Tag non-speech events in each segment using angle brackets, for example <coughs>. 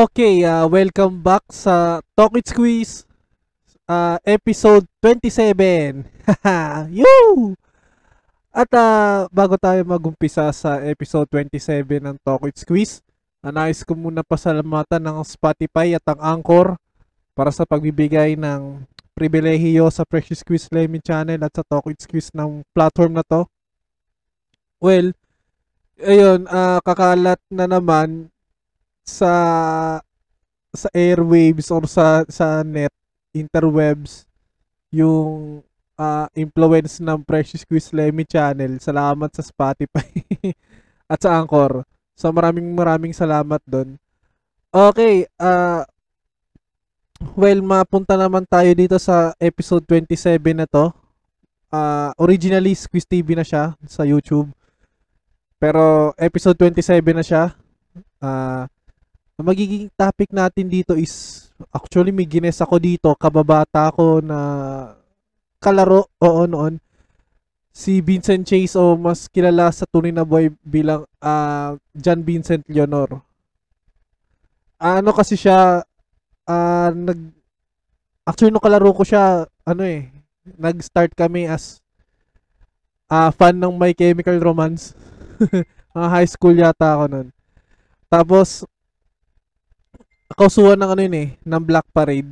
Okay, uh, welcome back sa Talk It Squeeze uh, episode 27. <laughs> Yoo! At uh, bago tayo magumpisa sa episode 27 ng Talk It Squeeze, uh, ko muna pasalamatan ng Spotify at ang Anchor para sa pagbibigay ng pribilehiyo sa Precious Quiz Lemmy channel at sa Talk It Squeeze ng platform na to. Well, ayun, uh, kakalat na naman sa sa airwaves or sa sa net interwebs yung uh, influence ng Precious Quiz Lemmy channel. Salamat sa Spotify <laughs> at sa Anchor. So maraming maraming salamat doon. Okay, uh, well, mapunta naman tayo dito sa episode 27 na to. Uh, originally, Squiz TV na siya sa YouTube. Pero episode 27 na siya. Uh, ang magiging topic natin dito is actually may gines ako dito, kababata ko na kalaro, oo noon. Si Vincent Chase o mas kilala sa tunay na boy bilang uh, John Vincent Leonor. Ano kasi siya uh, nag actually no kalaro ko siya ano eh nag-start kami as uh, fan ng My Chemical Romance. <laughs> High school yata ako noon. Tapos kausuhan ng ano yun eh, ng Black Parade.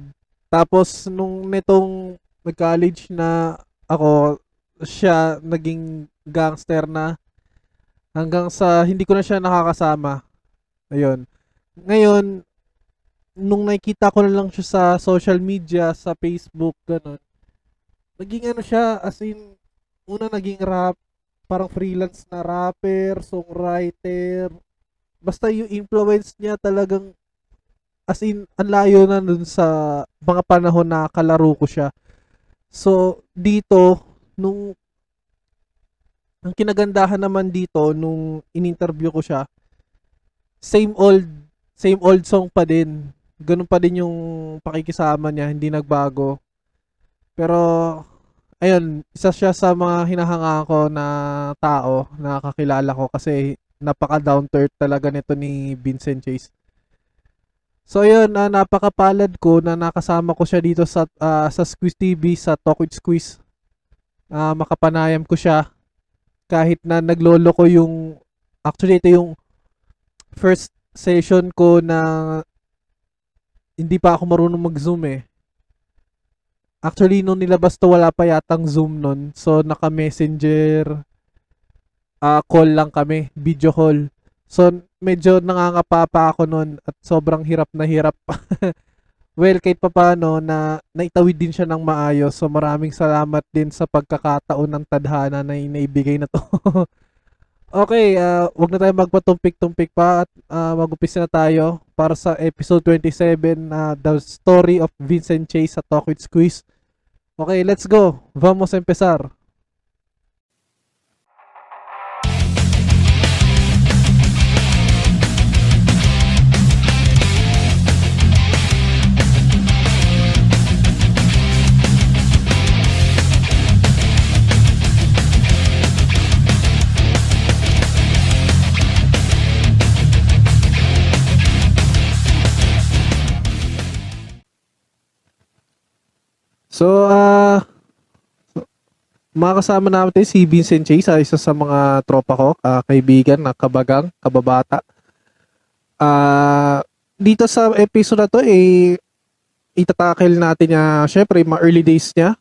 Tapos, nung nitong nag-college na ako, siya naging gangster na hanggang sa hindi ko na siya nakakasama. Ayun. Ngayon, nung nakita ko na lang siya sa social media, sa Facebook, ganun, naging ano siya, as in, una naging rap, parang freelance na rapper, songwriter, basta yung influence niya talagang as in, ang layo na dun sa mga panahon na kalaro ko siya. So, dito, nung ang kinagandahan naman dito nung in-interview ko siya, same old same old song pa din. Ganun pa din yung pakikisama niya, hindi nagbago. Pero ayun, isa siya sa mga hinahanga ko na tao na kakilala ko kasi napaka down to earth talaga nito ni Vincent Chase. So yun, uh, napakapalad ko na nakasama ko siya dito sa uh, sa Squiz TV sa Talk with Squiz. Uh, makapanayam ko siya kahit na naglolo ko yung actually ito yung first session ko na hindi pa ako marunong mag-zoom eh. Actually, nung nilabas to, wala pa yatang Zoom nun. So, naka-messenger uh, call lang kami. Video call. So, medyo nangangapa pa ako noon at sobrang hirap na hirap. <laughs> well, kahit pa paano na naitawid din siya ng maayos. So, maraming salamat din sa pagkakataon ng tadhana na inaibigay na to. <laughs> okay, uh, wag na tayo magpatumpik-tumpik pa at uh, mag-upisa na tayo para sa episode 27 na uh, The Story of Vincent Chase sa Talk with Squeeze. Okay, let's go. Vamos empezar. So, ah, uh, makakasama natin si Vincent Chase, isa sa mga tropa ko, uh, kaibigan na kabagang, kababata. Ah, uh, dito sa episode na to, eh, itatakil natin niya, syempre, mga early days niya,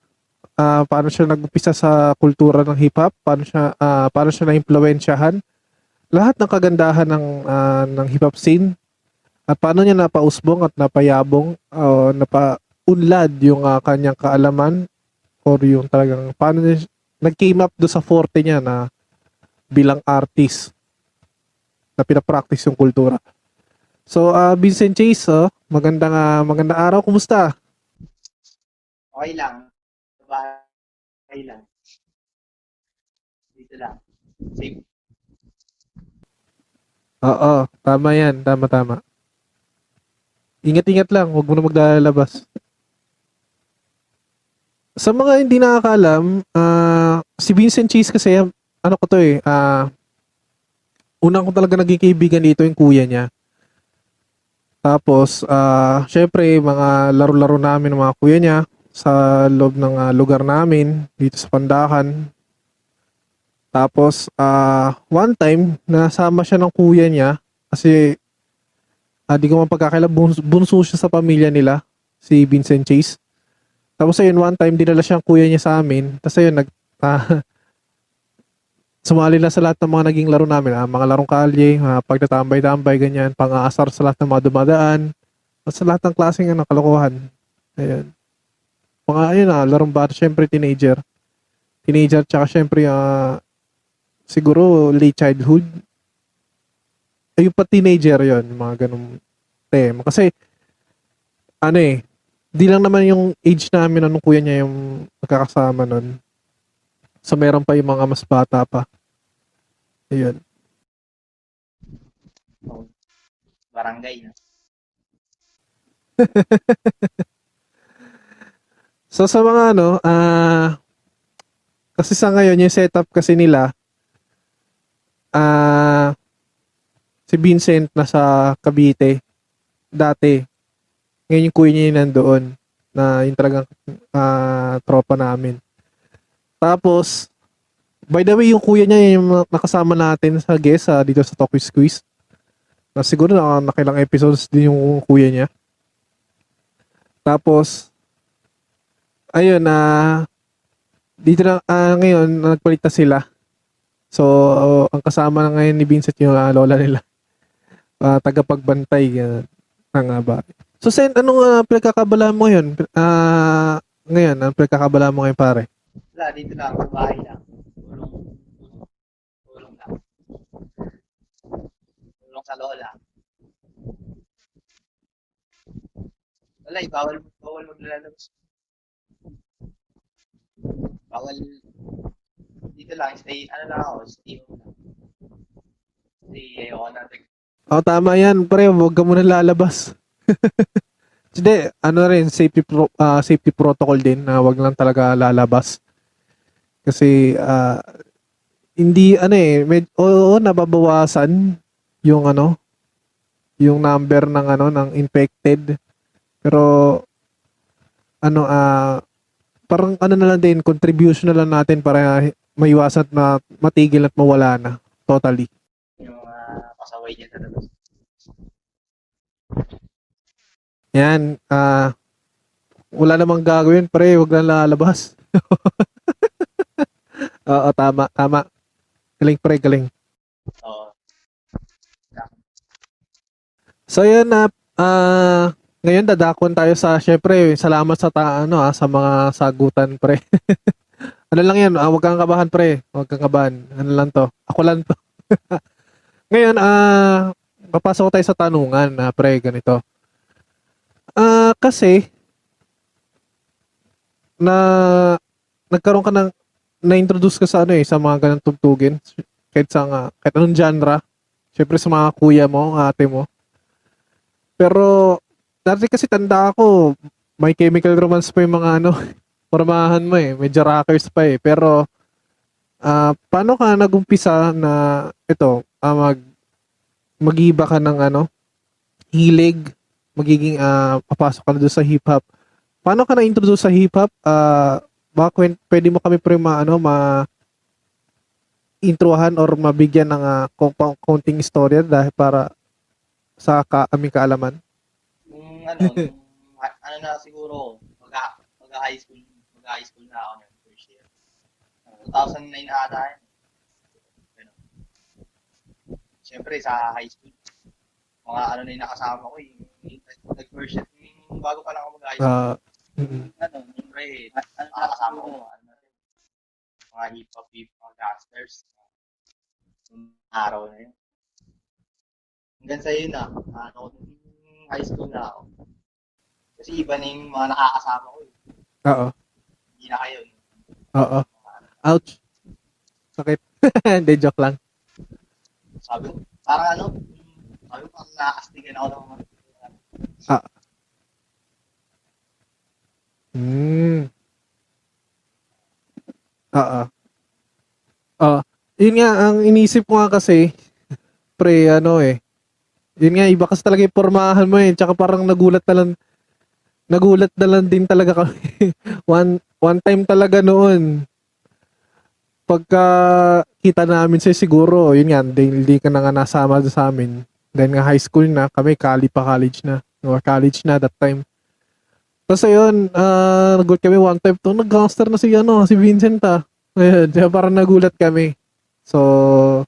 uh, paano siya nag-upisa sa kultura ng hip-hop, paano siya, uh, paano siya na-impluensyahan, lahat ng kagandahan ng, uh, ng hip-hop scene, at paano niya napausbong at napayabong, uh, napa, unlad yung uh, kanyang kaalaman or yung talagang paano niya nag-came up do sa forte niya na bilang artist na pinapractice yung kultura. So, uh, Vincent Chase, oh, magandang, uh, magandang araw. Kumusta? Okay lang. Okay lang. Dito lang. Safe. Oo, tama yan. Tama, tama. Ingat-ingat lang. Huwag mo na maglalabas sa mga hindi nakakaalam, uh, si Vincent Cheese kasi, ano ko to eh, uh, unang ko talaga naging kaibigan dito yung kuya niya. Tapos, ah, syempre, mga laro-laro namin ng mga kuya niya sa loob ng ah, lugar namin dito sa Pandakan. Tapos, ah, one time, nasama siya ng kuya niya kasi ah, di ko man pagkakaila, bunso, bunso siya sa pamilya nila, si Vincent Chase. Tapos ayun, one time, dinala siyang kuya niya sa amin. Tapos ayun, nag, ah, <laughs> sumali na sa lahat ng mga naging laro namin. Ah, mga larong kalye, mga pagtatambay-tambay, ganyan, pang-aasar sa lahat ng mga dumadaan. At sa lahat ng klaseng ano, kalokohan. Ayun. Mga, ayun ah, larong bata, syempre teenager. Teenager, tsaka syempre, ah, siguro late childhood. Ayun pa teenager yon mga ganong tema. Kasi, ano eh, di lang naman yung age namin anong kuya niya yung nakakasama nun. So, meron pa yung mga mas bata pa. Ayun. Barangay na. <laughs> So sa mga ano, ah kasi sa ngayon yung setup kasi nila ah si Vincent nasa Cavite dati. Ngayon yung kuya niya yung nandoon na yung talagang ah, tropa namin. Tapos by the way yung kuya niya yung nakasama natin sa guest ah, dito sa Tokyo Squeeze. Na siguro na nakilang episodes din yung kuya niya. Tapos ayun na dito na ah, ngayon nagpalit na sila. So ang kasama na ngayon ni Vincent yung ah, lola nila. Ah, tagapagbantay ganun ng ah, bahay. So Sen, anong uh, pinagkakabala mo ngayon? Ah, ngayon, ang pinagkakabala mo ngayon pare? Wala, dito lang, sa bahay lang. Tulong, tulong lang. Tulong sa lola. Wala, eh, bawal, bawal maglalabas. Bawal, dito lang, stay, ano lang ako, stay home lang. Stay, ayoko na, Oh, tama yan, pre, huwag ka muna lalabas. <laughs> Hindi, ano rin, safety pro, ah, safety protocol din na wag lang talaga lalabas. Kasi ah, hindi ano eh, med, oo, nababawasan yung ano, yung number ng ano ng infected. Pero ano ah parang ano na lang din contribution na lang natin para maiwasan at ma- matigil at mawala na totally. yung mga pasaway niya sa labas. Yan, ah wala namang gagawin, pre, wag lang lalabas. <laughs> Oo, tama, tama. Galing, pre, galing. Oo. So, yan na, ah ngayon dadakon tayo sa, syempre, salamat sa ta, ano, ah, sa mga sagutan, pre. <laughs> ano lang yan, ah, wag kang kabahan, pre. Wag kang kabahan. Ano lang to? Ako lang to. <laughs> ngayon, ah papasok tayo sa tanungan, ah, pre, ganito. Ah, kasi, na nagkaroon ka ng na-introduce ka sa ano eh, sa mga ganang tugtugin. Kahit sa nga, kahit anong genre. Siyempre sa mga kuya mo, ate mo. Pero, dati kasi tanda ako, may chemical romance pa yung mga ano, <laughs> formahan mo eh. Medyo rockers pa eh. Pero, ah paano ka nagumpisa na, ito, ah, mag, mag-iba ka ng ano, hilig, magiging, ah papasok ka na doon sa hip-hop. Paano ka na-introduce sa hip-hop? Ah, baka kwen- pwede mo kami pre ma, ano, ma introhan or mabigyan ng uh, konting istorya dahil para sa ka, aming kaalaman. Nung ano, <laughs> ano na siguro, mag, mag high school, mag high school na ako ng first year. Uh, 2009 ata yun. Siyempre sa high school, mga ano na yung nakasama ko, yung, yung nag first year, yung bago pa lang ako mag high school. Ah, mm, ano, siyempre, ano nakasama ko, ano na rin, mga hip-hop, hip, mga gangsters. Yung araw na yun. Hanggang sa yun na, ano, nung high school na ako. Kasi iba na yung mga nakakasama ko eh. oo. Hindi na kayo. Oo. Ouch. Sakit. <laughs> Hindi, joke lang. Sabi ko, parang ano, sabi ko, parang nakakastigan ako ng mga Hmm. Oo. Ah, yun nga, ang inisip ko nga kasi, <laughs> pre, ano eh, Yun nga, iba kasi talaga yung pormahan mo eh. Tsaka parang nagulat na lang, nagulat na lang din talaga kami. <laughs> one, one time talaga noon. Pagka kita namin siya siguro, yun nga, hindi, ka na nga nasama sa amin. Then nga high school na, kami kali pa college na. Or college na that time. Tapos ayun, ah, nagulat kami one time to, nag-gangster na si, ano, si Vincent ah. Ayun, <laughs> parang nagulat kami. So,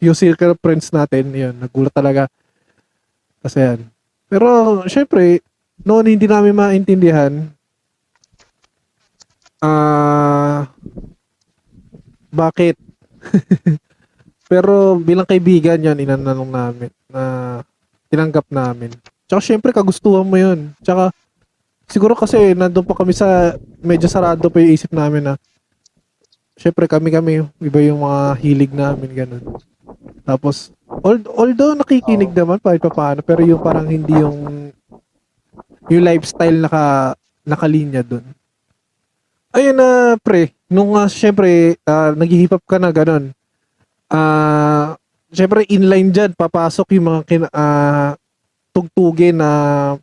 yung circle of friends natin, yun, nagulat talaga. Kasi yan. Pero, syempre, noon hindi namin maintindihan, ah, bakit? <laughs> Pero bilang kaibigan yan, inananong namin na tinanggap namin. Tsaka syempre, kagustuhan mo yun. Tsaka, siguro kasi nandun pa kami sa, medyo sarado pa yung isip namin na, syempre kami-kami, iba yung mga hilig namin, ganun. Tapos, al- although nakikinig Oo. naman kahit pa paano, pero yung parang hindi yung yung lifestyle naka nakalinya doon. Ayun na pre, nung uh, syempre uh, nag-hip hop ka na ganun. Ah, syempre inline diyan papasok yung mga kin- ah, tugtugin na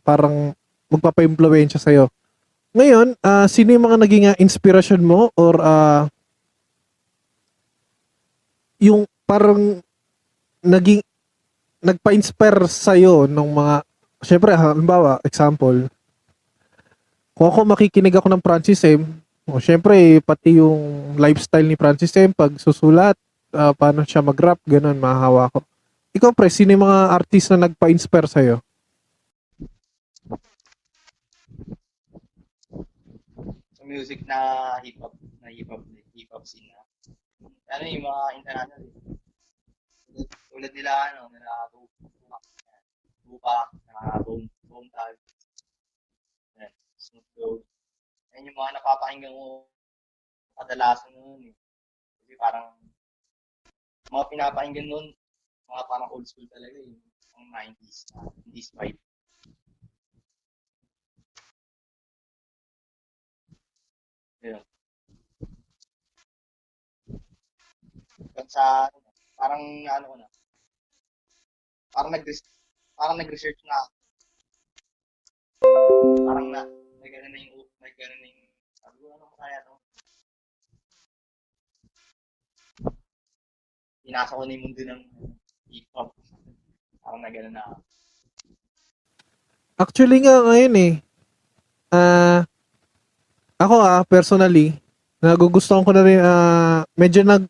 parang magpapa-impluwensya sa Ngayon, ah, sino yung mga naging ah, inspiration mo or ah, yung parang naging nagpa-inspire sa ng mga syempre halimbawa example kung ako makikinig ako ng Francis M o syempre pati yung lifestyle ni Francis M pag susulat ah, paano siya mag-rap ganun mahahawa ko ikaw pre sino yung mga artist na nagpa-inspire sa Sa music na hip hop, na hip hop, hip hop scene na. Ano yung mga international eh. Tulad, nila ano, nila Tupac, na Bone, Bone Tag, Snoop Dogg. Yan yung mga napapakinggan mo kadalasan noon eh. Kasi parang mga pinapakinggan noon, mga parang old school talaga eh. Yung 90s, uh, 90s vibe. Yun. Hanggang sa, parang ano ko na, parang nag parang nag-research na. Parang na, may ganun na yung, may ganun na yung, sabi ko, ano kaya to? Pinasa ko na yung mundo ng hip-hop. Parang na ganun na ako. Actually nga ngayon eh. Ah ako ah personally nagugustuhan ko na rin ah medyo nag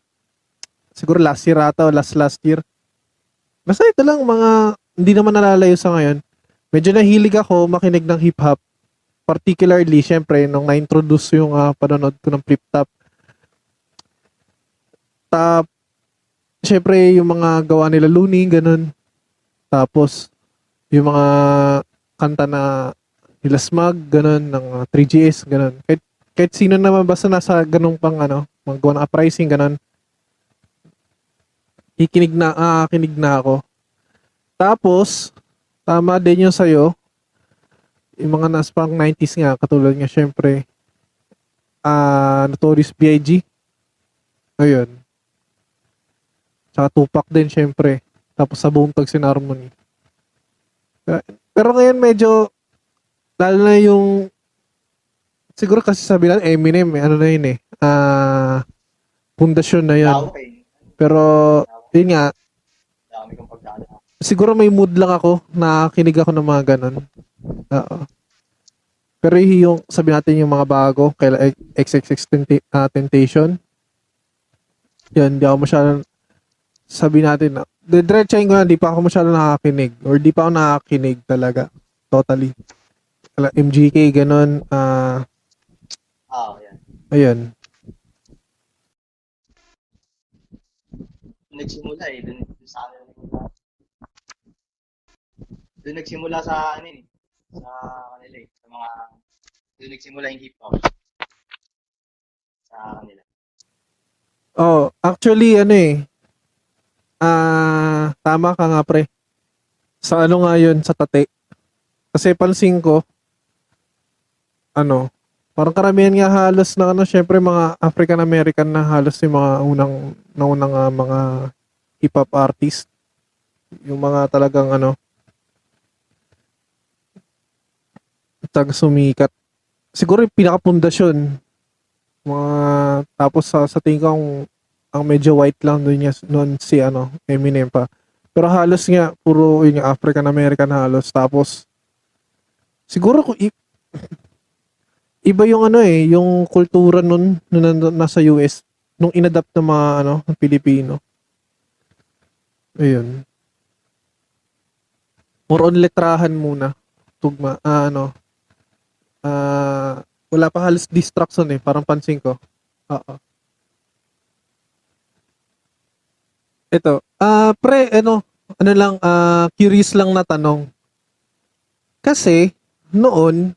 siguro last year ata o last last year. Basta ito lang mga hindi naman nalalayo sa ngayon. Medyo nahilig ako makinig ng hip hop. Particularly syempre nung na-introduce yung ah, panonood ko ng Flip Top. Tap syempre yung mga gawa nila Looney ganun. Tapos yung mga kanta na nila Smug, ganun, ng uh, 3GS, ganun. Kahit, kahit sino naman basta nasa ganung pang ano, magawa ng uprising, ganun. Ikinig na, ah, kinig na ako. Tapos, tama din yung sa'yo, yung mga nasa pang 90s nga, katulad nga syempre, ah, Notorious B.I.G. Ayun. Tsaka Tupac din syempre. Tapos sa Thugs and Harmony. Pero ngayon medyo lalo na yung siguro kasi sabi lang Eminem eh, ano na yun eh. Ah pundasyon na yun. Pero yun nga, siguro may mood lang ako na kinig ako ng mga ganun. Oo. Pero yung sabi natin yung mga bago, kay XXX ah, Temptation. Yan, di ako masyadong sabi natin na diretsahin ko na, di pa ako masyado nakakinig or di pa ako nakakinig talaga. Totally. Wala, MGK, ganun. ah Ah, yan. ayun. Nagsimula eh, dun, dun sa ano. Doon nagsimula sa ano eh, sa kanila eh, sa mga, doon nagsimula yung hip hop. Sa kanila. Oh, actually, ano eh. Ah, tama ka nga pre. Sa ano nga yun, sa tate. Kasi pansin ko, ano, parang karamihan nga halos na ano, syempre mga African American na halos yung mga unang, naunang uh, mga hip hop artist. Yung mga talagang ano, tag sumikat. Siguro yung pinakapundasyon. Mga, tapos sa, sa tingin ko ang, medyo white lang doon niya noon si ano, Eminem pa. Pero halos nga, puro yung African American halos. Tapos, siguro kung i- <coughs> iba yung ano eh, yung kultura nung nandun- nasa US, nung inadapt ng mga ano, ng Pilipino. Ayun. More on letrahan muna. Tugma, ah, ano, ah, wala pa halos distraction eh, parang pansin ko. Oo. Ito, ah, pre, ano, ano lang, ah, curious lang na tanong. Kasi, noon,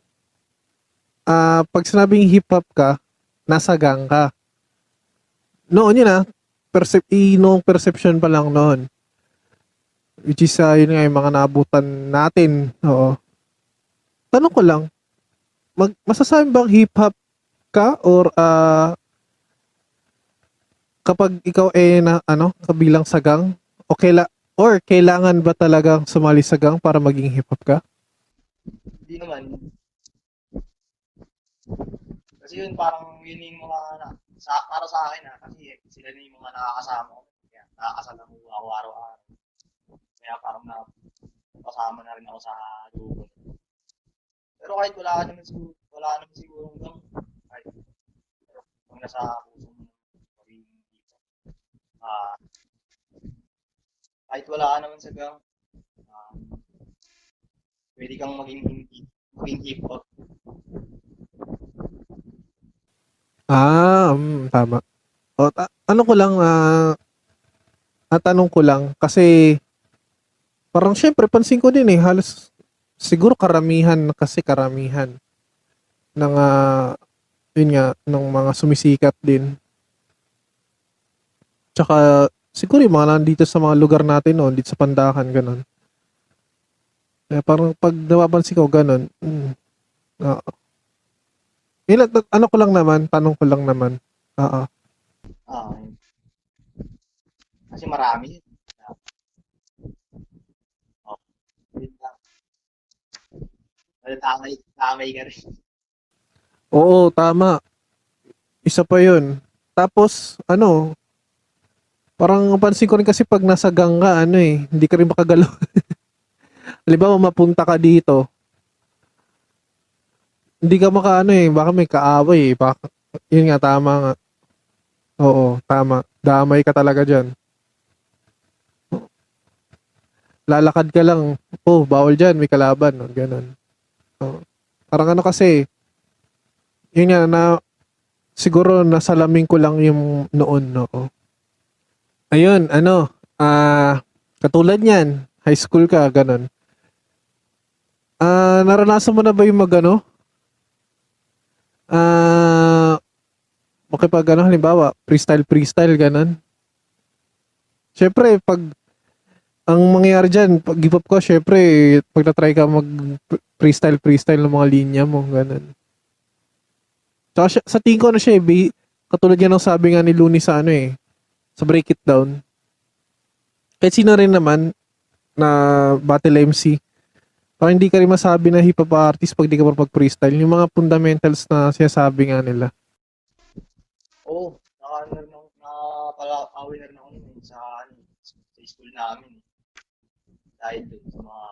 ah, pag sinabing hip-hop ka, nasa gang ka. Noon yun ah, percep noong perception pa lang noon. Which is, ah, yun nga, yung mga naabutan natin. Oo. Tanong ko lang, mag, masasabi bang hip-hop ka or ah, kapag ikaw eh na ano kabilang sa gang o kaila or kailangan ba talagang sumali sa gang para maging hip hop ka? Hindi naman. Kasi yun, parang yun yung mga, na, sa, para sa akin ha, kasi sila na yung mga nakakasama ko. Kaya nakakasama ko araw-araw. Kaya parang na, kasama na rin ako sa grupo. Pero kahit wala ka naman siguro, wala ka naman siguro hanggang, kahit, kung nasa puso. Ah, kahit wala ka naman sa gang, ah, pwede kang maging hindi, maging hip hop. Ah, mm, tama. O, ta- ano ko lang, ah, ah, tanong ko lang, kasi, parang syempre, pansin ko din eh, halos, siguro karamihan, kasi karamihan, ng, ah, yun nga, ng mga sumisikat din. Tsaka, siguro yung mga nandito sa mga lugar natin noon, dito sa Pandakan, ganun. Kaya parang pag napapansin ko, ganun, mm, oo. Ilan, ano ko lang naman, tanong ko lang naman. Oo. Ah, yun. Kasi marami. Oh, Tamay, tamay ka rin. Oo, tama. Isa pa yun. Tapos, ano, parang pansin ko rin kasi pag nasa gang ka, ano eh, hindi ka rin makagalaw. <laughs> Halimbawa, mapunta ka dito, hindi ka makaano eh, baka may kaaway eh. Baka, yun nga, tama nga. Oo, tama. Damay ka talaga dyan. Lalakad ka lang, oh, bawal dyan, may kalaban. no? Ganun. Oo. Parang ano kasi, yun nga, na, siguro nasalamin ko lang yung noon, no? Ayun, ano, ah, katulad niyan, high school ka, ganun. Ah, naranasan mo na ba yung mag, ano, ah, makipag, ano, halimbawa, freestyle, freestyle, ganun? Siyempre, pag, ang mangyayari dyan, pag give up ko, syempre, pag na-try ka mag freestyle, freestyle ng mga linya mo, ganun. Tsaka sa tingin ko ano siya eh, katulad yan ng sabi nga ni Looney sa ano eh, sa Break It Down. Kahit sino rin naman na battle MC, parang hindi ka rin masabi na hip hop artist pag di ka marunong freestyle Yung mga fundamentals na sinasabi nga nila. Oo, naka, na, na, nakapala-away na ako nun sa, ano, sa school namin. Dahil dun sa mga,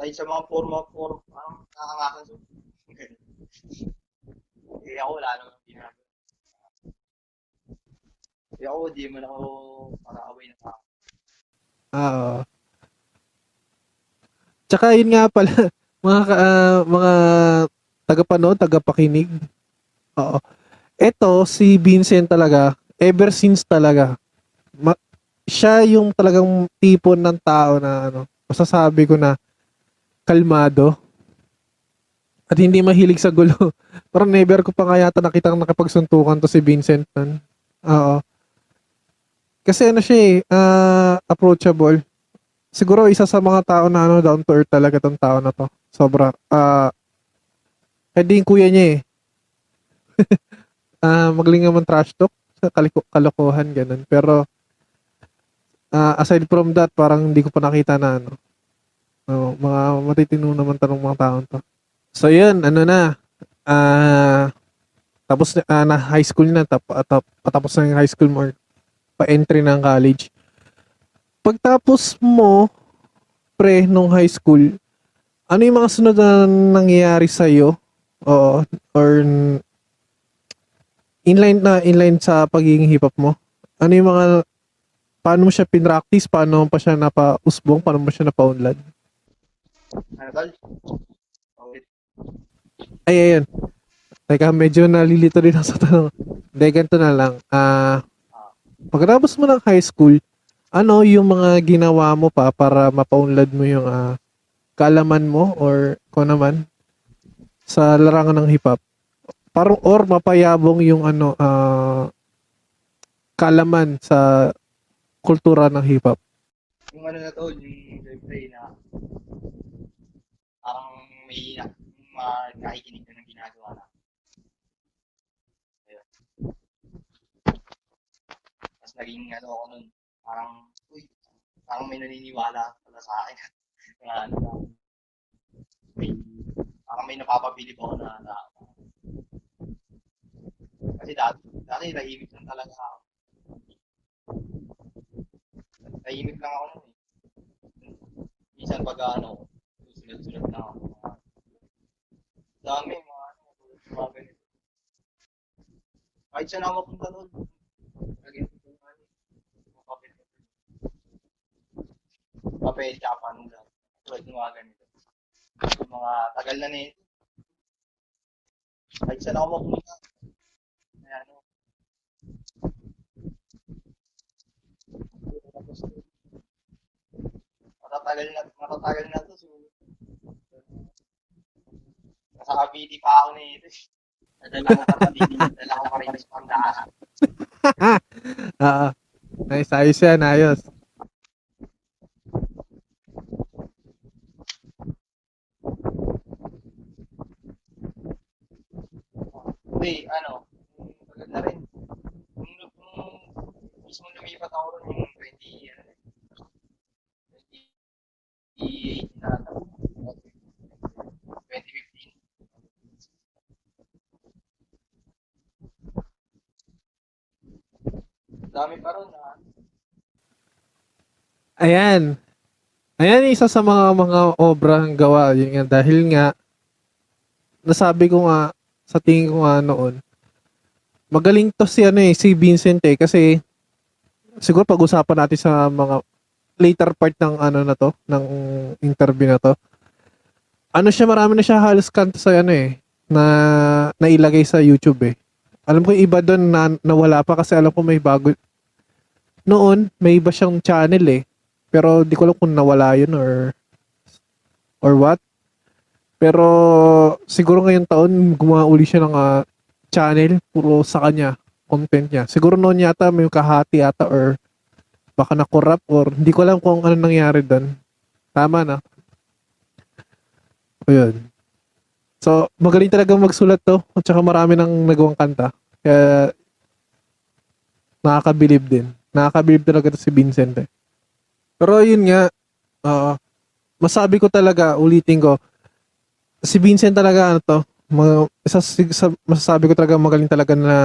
dahil sa mga forma, form, parang nakangasan so. eh ako wala naman ginagawa. Eh ako, di man ako para away na tao. Oo. Tsaka yun nga pala, <laughs> mga, ah, mga tagapanood, tagapakinig. Oo. Eto, si Vincent talaga, ever since talaga, ma- siya yung talagang tipo ng tao na ano, masasabi ko na kalmado at hindi mahilig sa gulo. <laughs> Parang never ko pa nga yata nakitang nakapagsuntukan to si Vincent nun. Oo. Kasi ano siya eh, ah, approachable. Siguro isa sa mga tao na ano, down to earth talaga tong tao na to. Sobra. Uh, yung kuya niya eh. <laughs> Ah, magaling naman trash talk sa kaliko- kalokohan ganun. Pero ah, aside from that, parang hindi ko pa nakita na ano. Oh, mga matitino naman tanong mga taon to. So yun, ano na. Ah, tapos ah, na high school na tap, tap, patapos na yung high school mo or pa-entry ng college. Pagtapos mo pre nung high school, ano yung mga sunod na nangyayari sa iyo? Oo, or inline na inline sa pagiging hip hop mo? Ano yung mga paano mo siya pinractice? Paano pa siya napausbong? Paano mo siya napaunlad? Ano tol? Ay, ayun. Teka, medyo nalilito din ako sa tanong. Hindi, ganito na lang. Ah, pagkatapos mo ng high school, ano yung mga ginawa mo pa para mapaunlad mo yung ah, kaalaman mo or kung naman sa larangan ng hip hop? Parang or mapayabong yung ano ah, kaalaman sa kultura ng hip hop. Yung ano na tol, yung gameplay na parang may na, nakikinig na ng ginagawa na. Ayun. Tapos naging ano ako nun, parang, uy, parang may naniniwala pala sa akin. <laughs> na ano na, may, parang may napapabilib ako na, na kasi dati, dati tahimik lang talaga ako. Tahimik lang ako nun eh. Minsan pag ano, susunod-sunod na ako. Dami, mga ano, mga ganito. Kahit saan ako mapunta nun. Lagyan ko yung ano, mga papel. Papel, tsaka panulat. Tulad ng mga ganito. Mga tagal na nito. Kahit saan ako mapunta. Kaya ano. Matatagal na, matatagal na to. So, nasa Cavite pa ako nito. Nadala ko pa rin, nadala ko pa rin sa pangdaan. <laughs> Ah, nice. Ayos yan, ayos. Hindi, ano, maganda rin. Nung, nung mismo lumipat ako ron yung 20, ano, 2018 na ata. 2015. Dami pa ron ah. Ayan. Ayan, isa sa mga mga obrang gawa. Yun nga, dahil nga, nasabi ko nga, sa tingin ko nga noon, magaling to si, ano eh, si Vincent eh, kasi, siguro pag-usapan natin sa mga later part ng ano na to, ng interview na to. Ano siya, marami na siya halos kanta sa ano eh, na nailagay sa YouTube eh. Alam ko iba doon na nawala pa kasi alam ko may bago. Noon, may iba siyang channel eh. Pero di ko alam kung nawala yun or or what. Pero siguro ngayong taon gumawa uli siya ng ah, channel puro sa kanya content niya. Siguro noon yata may kahati yata or baka na-corrupt or hindi ko alam kung ano nangyari doon. Tama na. O yun. So, magaling talaga magsulat to. At saka marami nang nagawang kanta. Kaya, nakakabilib din. Nakakabilib talaga to si Vincent eh. Pero yun nga, oo. masabi ko talaga, ulitin ko, si Vincent talaga ano to, mga, isa, sa, masasabi ko talaga magaling talaga na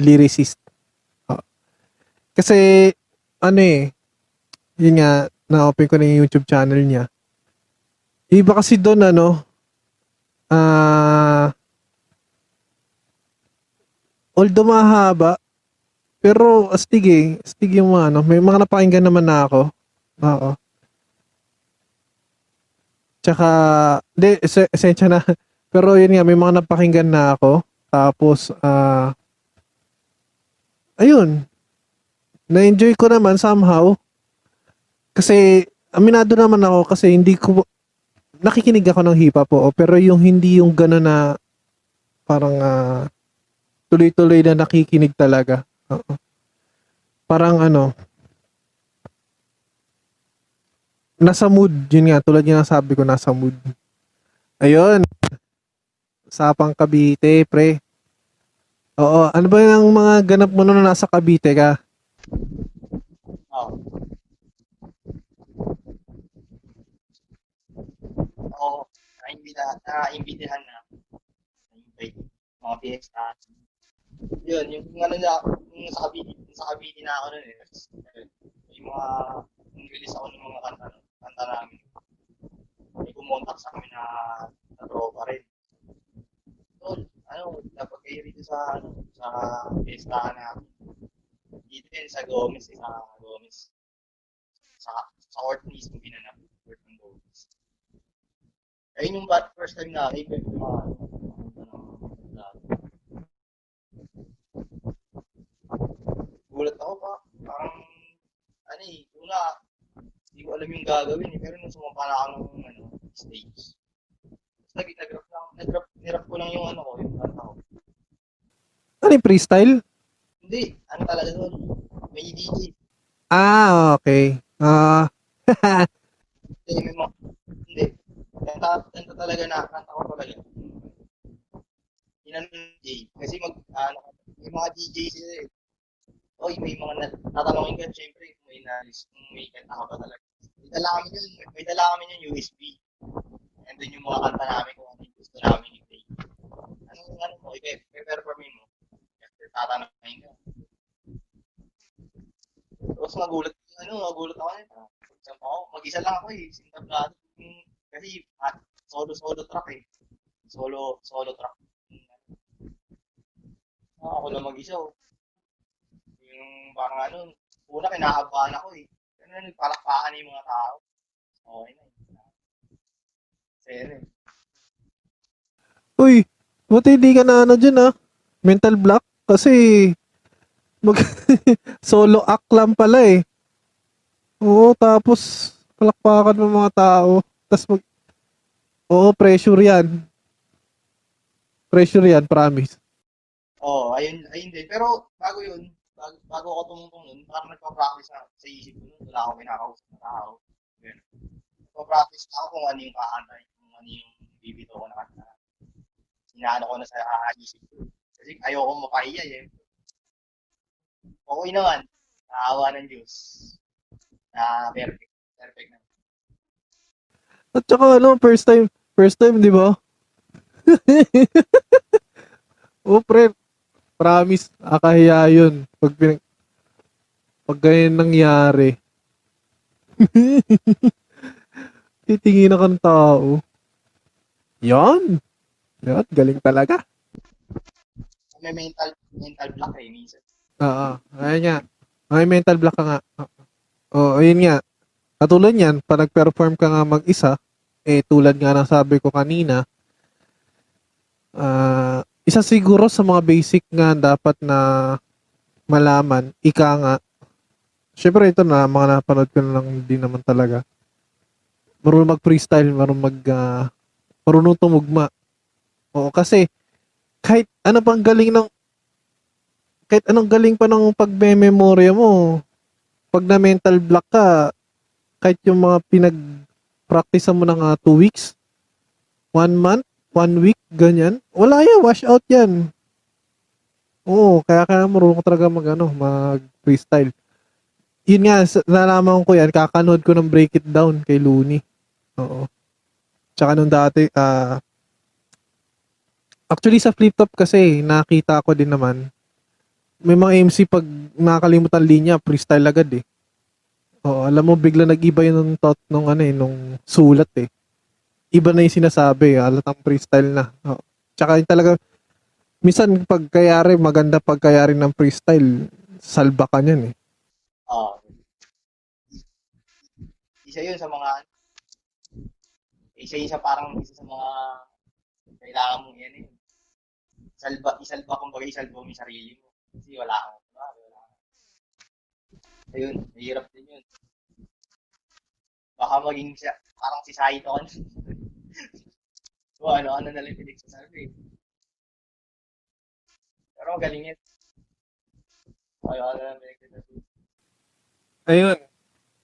lyricist. Oo. Kasi, ano eh, yun nga, na-open ko na yung YouTube channel niya. Iba kasi doon, ano, ah, although mahaba, pero astig eh, astig yung mga ano, may mga napakinggan naman na ako. Oo. Tsaka, hindi, ese- esensya na. <laughs> Pero yun nga, may mga napakinggan na ako. Tapos, ah, ayun. Na-enjoy ko naman somehow. Kasi, aminado naman ako kasi hindi ko, nakikinig ako ng hip hop oo, pero yung hindi yung gano'n na parang ah, tuloy-tuloy na nakikinig talaga. Oo. Parang ano, nasa mood. Yun nga, tulad yung nasabi ko, nasa mood. Ayun. Sapang Cavite, pre. Oo, ano ba yung mga ganap mo nung nasa Cavite ka? Oh. Oo, oh, naimbitahan na, na. Invite mga fiesta. Yun, yung ano na, yung sa Cavite, yung sa Cavite na ako nun eh. Yung mga, yung release ako ng mga kanta kanta namin. May kumontak sa amin na, na tropa rin. So, ano, dapat kayo rito sa, ano, sa fiesta namin. Dito din sa Gomez, eh, sa Gomez. Sa, sa court mismo ginanap. Court ng Gomez. Ayun yung bat first time na ay yung mga ano, gulat ako pa. Parang, ano eh, una, hindi ko alam yung gagawin eh, pero nung sumapa na ako ng ano, stage. Tapos nag- nag-rap lang, nag-rap, nirap ko lang yung ano ko, yung kanta ko. Ano yung freestyle? Hindi, ano talaga doon, may DJ. Ah, okay. Ah, <laughs> Hindi, may mga, hindi. Kanta, kanta talaga na, kanta ko talaga. Yun ang DJ. Kasi mag, ano, may mga DJ sila eh. Oy, may mga nat- tatanungin ka, syempre, kung may nalis, kung may kanta ka ba talaga. May dala kami yun, may dala kami yun USB. And then yung mga kanta namin kung ano gusto namin i-play. Anong, ano mo, i-performin mo. After tatanungin ka. Tapos magulat, ano, magulat ako nito. Sabi ako, mag-isa lang ako eh, sintablado. Hmm, Kasi at solo-solo track eh. Solo, solo track. Ah, ako lang mag-isa oh. Yung parang ano, una kinakabahan ako eh. Na, nagpalakpakan yung mga tao. Okay na. Sere. uy, buti hindi ka na ano dyan ah. Mental block. Kasi, mag <laughs> solo act lang pala eh. Oo, tapos, palakpakan ng mga tao. Tapos mag, oo, pressure yan. Pressure yan, promise. Oo, oh, ayun, ayun din. Pero bago yun, bago, bago ako tumungtong nun, parang nagpa-practice na sa isip ko nun. Wala akong kinakausap na tao. Ganun. Nagpa-practice na ako kung ano yung kakanta, kung ano yung bibito ko na kanta. Inaano ko na sa ah, isip ko. Kasi ayoko mapahiya eh. Okay naman. Naawa ng Diyos. Na perfect. Perfect na. At saka ano, first time, first time, di ba? <laughs> oh, pre, promise, akahiya yun. Pag, pinag, pag ganyan nangyari. <laughs> Titingin ka ng tao. Yan. Yan, galing talaga. May mental mental block eh, minsan. Oo, ayun nga. May mental block ka nga. Oo, ayun nga. Katulad yan, pag nag-perform ka nga mag-isa, eh tulad nga ng sabi ko kanina, ah isa siguro sa mga basic nga dapat na malaman, ika nga, syempre ito na, mga napanood ko na lang din naman talaga. Marunong mag-freestyle, marunong mag, ah, marunong tumugma. Oo, kasi, kahit ano pang galing ng, kahit anong galing pa ng pagme-memorya mo, pag na mental block ka, kahit yung mga pinag-practice mo ng 2 weeks, 1 month, 1 week, ganyan, wala yan, wash out yan. Oo, kaya kaya marunong ko talaga mag, ano, mag freestyle. Yun nga, nalaman ko yan, kakanood ko ng Break It Down kay Looney. Oo. Tsaka nung dati, ah, actually sa flip top kasi, nakita ko din naman, may mga MC pag nakakalimutan linya, freestyle agad eh. Oo, alam mo, bigla nag-iba yung thought nung ano eh, nung sulat eh. Iba na yung sinasabi, halatang freestyle na. Oo. Tsaka yung talaga, minsan pagkayari, maganda pagkayari ng freestyle, salba ka niyan eh. Oo. Isa yun sa mga isa yun sa parang isa sa mga kailangan mong yan eh. Salba, isalba kumbaga isalba mo yung sarili mo. Kasi wala kang wala. Ayun, mahirap din yun. Baka maging siya, parang si Saito <laughs> ka o ano, ano na lang pinagsasabi. Pero magaling yun. Ayaw ano na pinagsasabi. Ayun.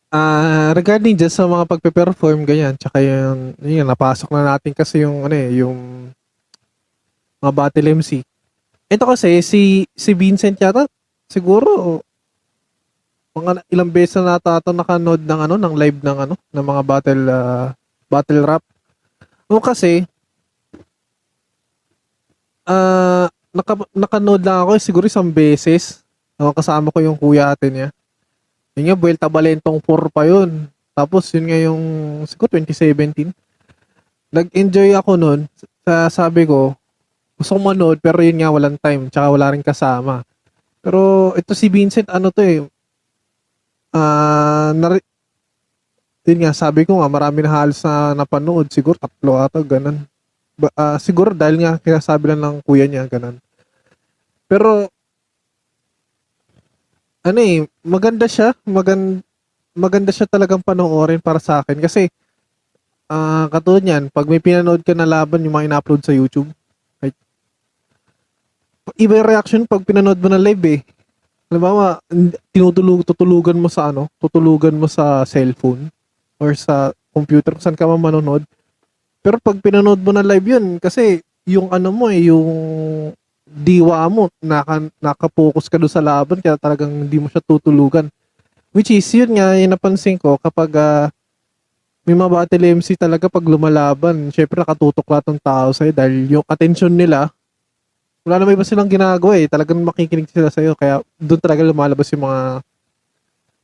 Ah, regarding just sa mga pagpe-perform ganyan, tsaka yung yun, napasok na natin kasi yung ano eh, yung mga battle MC. Ito kasi si si Vincent yata siguro mga ilang beses na nata ito nakanood ng ano ng live ng ano ng mga battle ah, battle rap. O kasi, ah, naka, nakanood lang ako, eh, siguro isang beses. O, kasama ko yung kuya ate niya. Yun nga, Vuelta Balentong 4 pa yun. Tapos, yun nga yung, siguro 2017. Nag-enjoy ako nun. Sa, sabi ko, gusto kong manood, pero yun nga, walang time. Tsaka wala rin kasama. Pero, ito si Vincent, ano to eh, ah, nari- yun nga, sabi ko nga, marami na halos na napanood. Siguro tatlo ata, ganun. Ba, ah, siguro dahil nga, kaya sabi lang ng kuya niya, ganun. Pero, ano eh, maganda siya. Maganda, maganda siya talagang panoorin para sa akin. Kasi, ah katulad niyan, pag may pinanood ka na laban, yung mga ina-upload sa YouTube, right? Iba yung reaction pag pinanood mo na live eh. Halimbawa, tinutulog, tutulugan mo sa ano, tutulugan mo sa cellphone or sa computer kung saan ka man manonood. Pero pag pinanood mo na live yun, kasi yung ano mo eh, yung diwa mo, naka, nakapokus ka doon sa laban, kaya talagang hindi mo siya tutulugan. Which is, yun nga, yung napansin ko, kapag ah, may mga battle MC talaga pag lumalaban, syempre nakatutok lahat ng tao sa'yo dahil yung attention nila, wala naman iba silang ginagawa eh. Talagang makikinig sila sa'yo. Kaya doon talaga lumalabas yung mga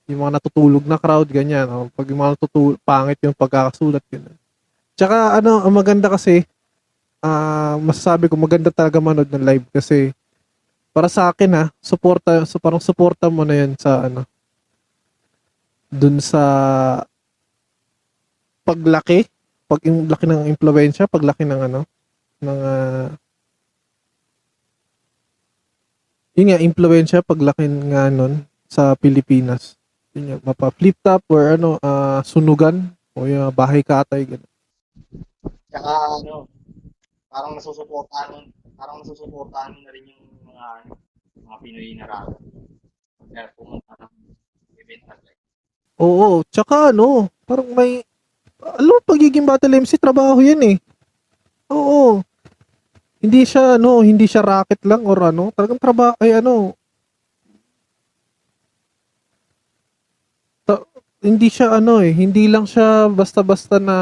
yung mga natutulog na crowd, ganyan. Oh. Pag yung mga natutulog, pangit yung pagkakasulat, ganyan. Tsaka ano, ang maganda kasi, ah masasabi ko maganda talaga manood ng live kasi para sa akin ha, suporta, so parang suporta mo na yan sa ano, dun sa paglaki, pag yung laki ng impluwensya, paglaki ng ano, ng ah, yun nga, impluwensya paglaki nga nun sa Pilipinas. Yun nga, mapa flip top or ano, ah, sunugan o yung bahay katay, gano'n. Tsaka ano, parang nasusuportahan parang nasusuportahan na rin yung mga ano, mga Pinoy na raga. Kaya pumunta ng event like. Oo, tsaka ano, parang may, alam pagiging battle MC, trabaho yan eh. Oo. Hindi siya, ano, hindi siya racket lang or ano, talagang trabaho, ay ano, ta- hindi siya ano eh, hindi lang siya basta-basta na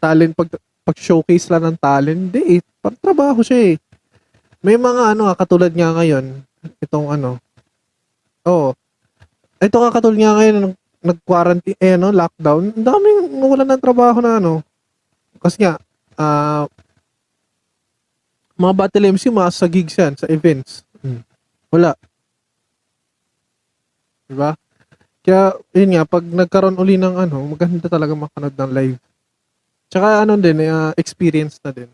talent pag pag showcase lang ng talent, hindi eh, parang trabaho siya eh. May mga ano, ah, katulad nga ngayon, itong ano, oh, ito nga katulad nga ngayon, nung nag-quarantine, eh, ano, lockdown, daming nawalan ng trabaho na ano. Kasi nga, ah, mga battle MC, mga sa gigs yan, sa events. Hmm. Wala. Diba? Kaya, yun nga, pag nagkaroon uli ng ano, maganda talaga makanood ng live. Tsaka ano din, uh, experience na din.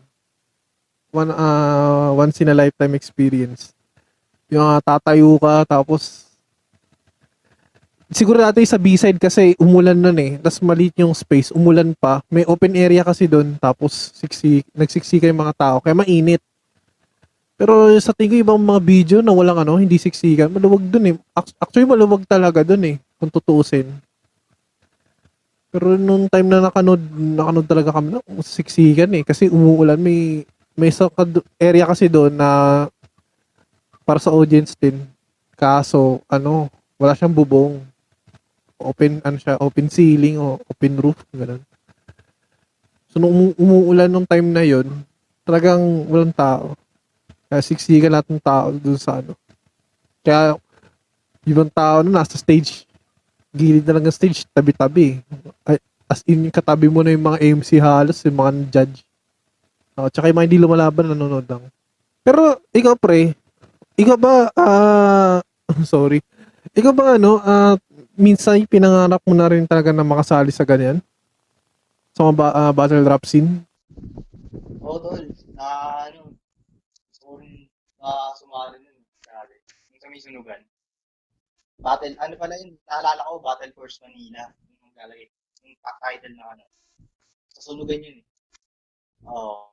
One, uh, once in a lifetime experience. Yung uh, tatayo ka, tapos siguro dati sa B-side kasi umulan nun eh. Tapos maliit yung space, umulan pa. May open area kasi doon. Tapos siksi, nagsiksika yung mga tao. Kaya mainit. Pero sa tingin ko ibang mga video na walang ano, hindi siksikan, maluwag dun eh. Actually, maluwag talaga dun eh, kung tutuusin. Pero nung time na nakanood, nakanood talaga kami na siksikan eh. Kasi umuulan, may, may sa area kasi doon na para sa audience din. Kaso, ano, wala siyang bubong. Open, ano siya, open ceiling o open roof, ganun. So, nung umu- umuulan nung time na yon talagang walang tao. Kaya siksikan lahat ng tao doon sa ano. Kaya, ibang tao na nasa stage, gilid na lang ng stage, tabi-tabi. As in, katabi mo na yung mga MC halos, yung mga judge. Uh, tsaka yung mga hindi lumalaban, nanonood lang. Pero, ikaw pre, ikaw ba, ah, <laughs> sorry, ikaw ba ano, ah, minsan pinangarap mo na rin talaga na makasali sa ganyan? Sa mga ba- ah, battle rap scene? Oo, tol. Na ano, rin na sumali nun. Yung may sunugan. Battle, ano pala yun? Naalala ko, Battle Force Manila. Yung maglalagay. Yung title na ano. Sa sunugan yun eh. Oo.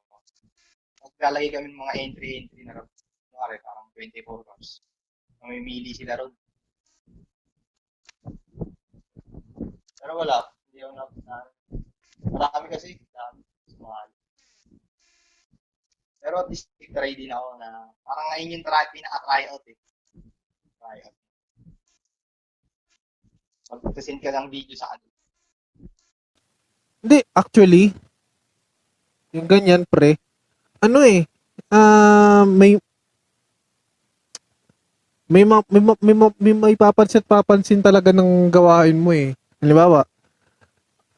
Maglalagay kami ng mga entry-entry na rap. Kunwari, parang 24 rounds. Mamimili sila ron. Pero wala. Hindi ako na, na marami kasi. Dami. Sumali. Pero at least try din ako na parang ngayon yung try, pinaka-tryout eh. Tryout. Mag-present ka ng video sa kanila. Hindi, actually, Yung ganyan, pre. Ano eh, ah, may may ma, may, ma, may, ma- may maipapansin at papansin talaga ng gawain mo eh. Halimbawa,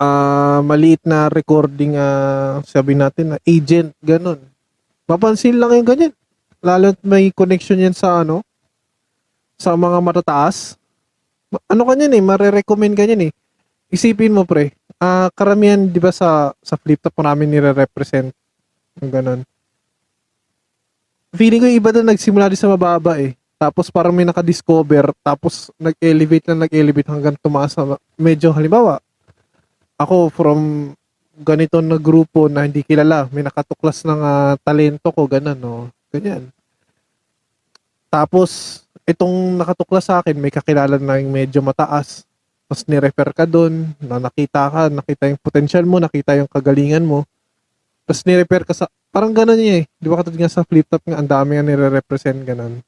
ah maliit na recording, ah sabi natin na agent, ganun. Papansin lang yung ganyan. Lalo may connection yan sa ano, sa mga matataas. Ano kanyan eh, marerecommend kanyan eh. Isipin mo pre, ah karamihan 'di ba sa sa flip top namin nire-represent yung ganun. Feeling ko yung iba doon nagsimula din sa mababa eh. Tapos parang may naka-discover, tapos nag-elevate na nag-elevate hanggang tumaas sa medyo halimbawa. Ako from ganito na grupo na hindi kilala, may nakatuklas ng ah, talento ko, ganun, no. Ganyan. Tapos, itong nakatuklas sa akin, may kakilala na yung medyo mataas. Tapos ni-refer ka doon, na nakita ka, nakita yung potential mo, nakita yung kagalingan mo. Tapos ni-refer ka sa, parang ganun niya eh. Di ba katulad nga sa flip top nga, ang dami nga nire-represent ganun.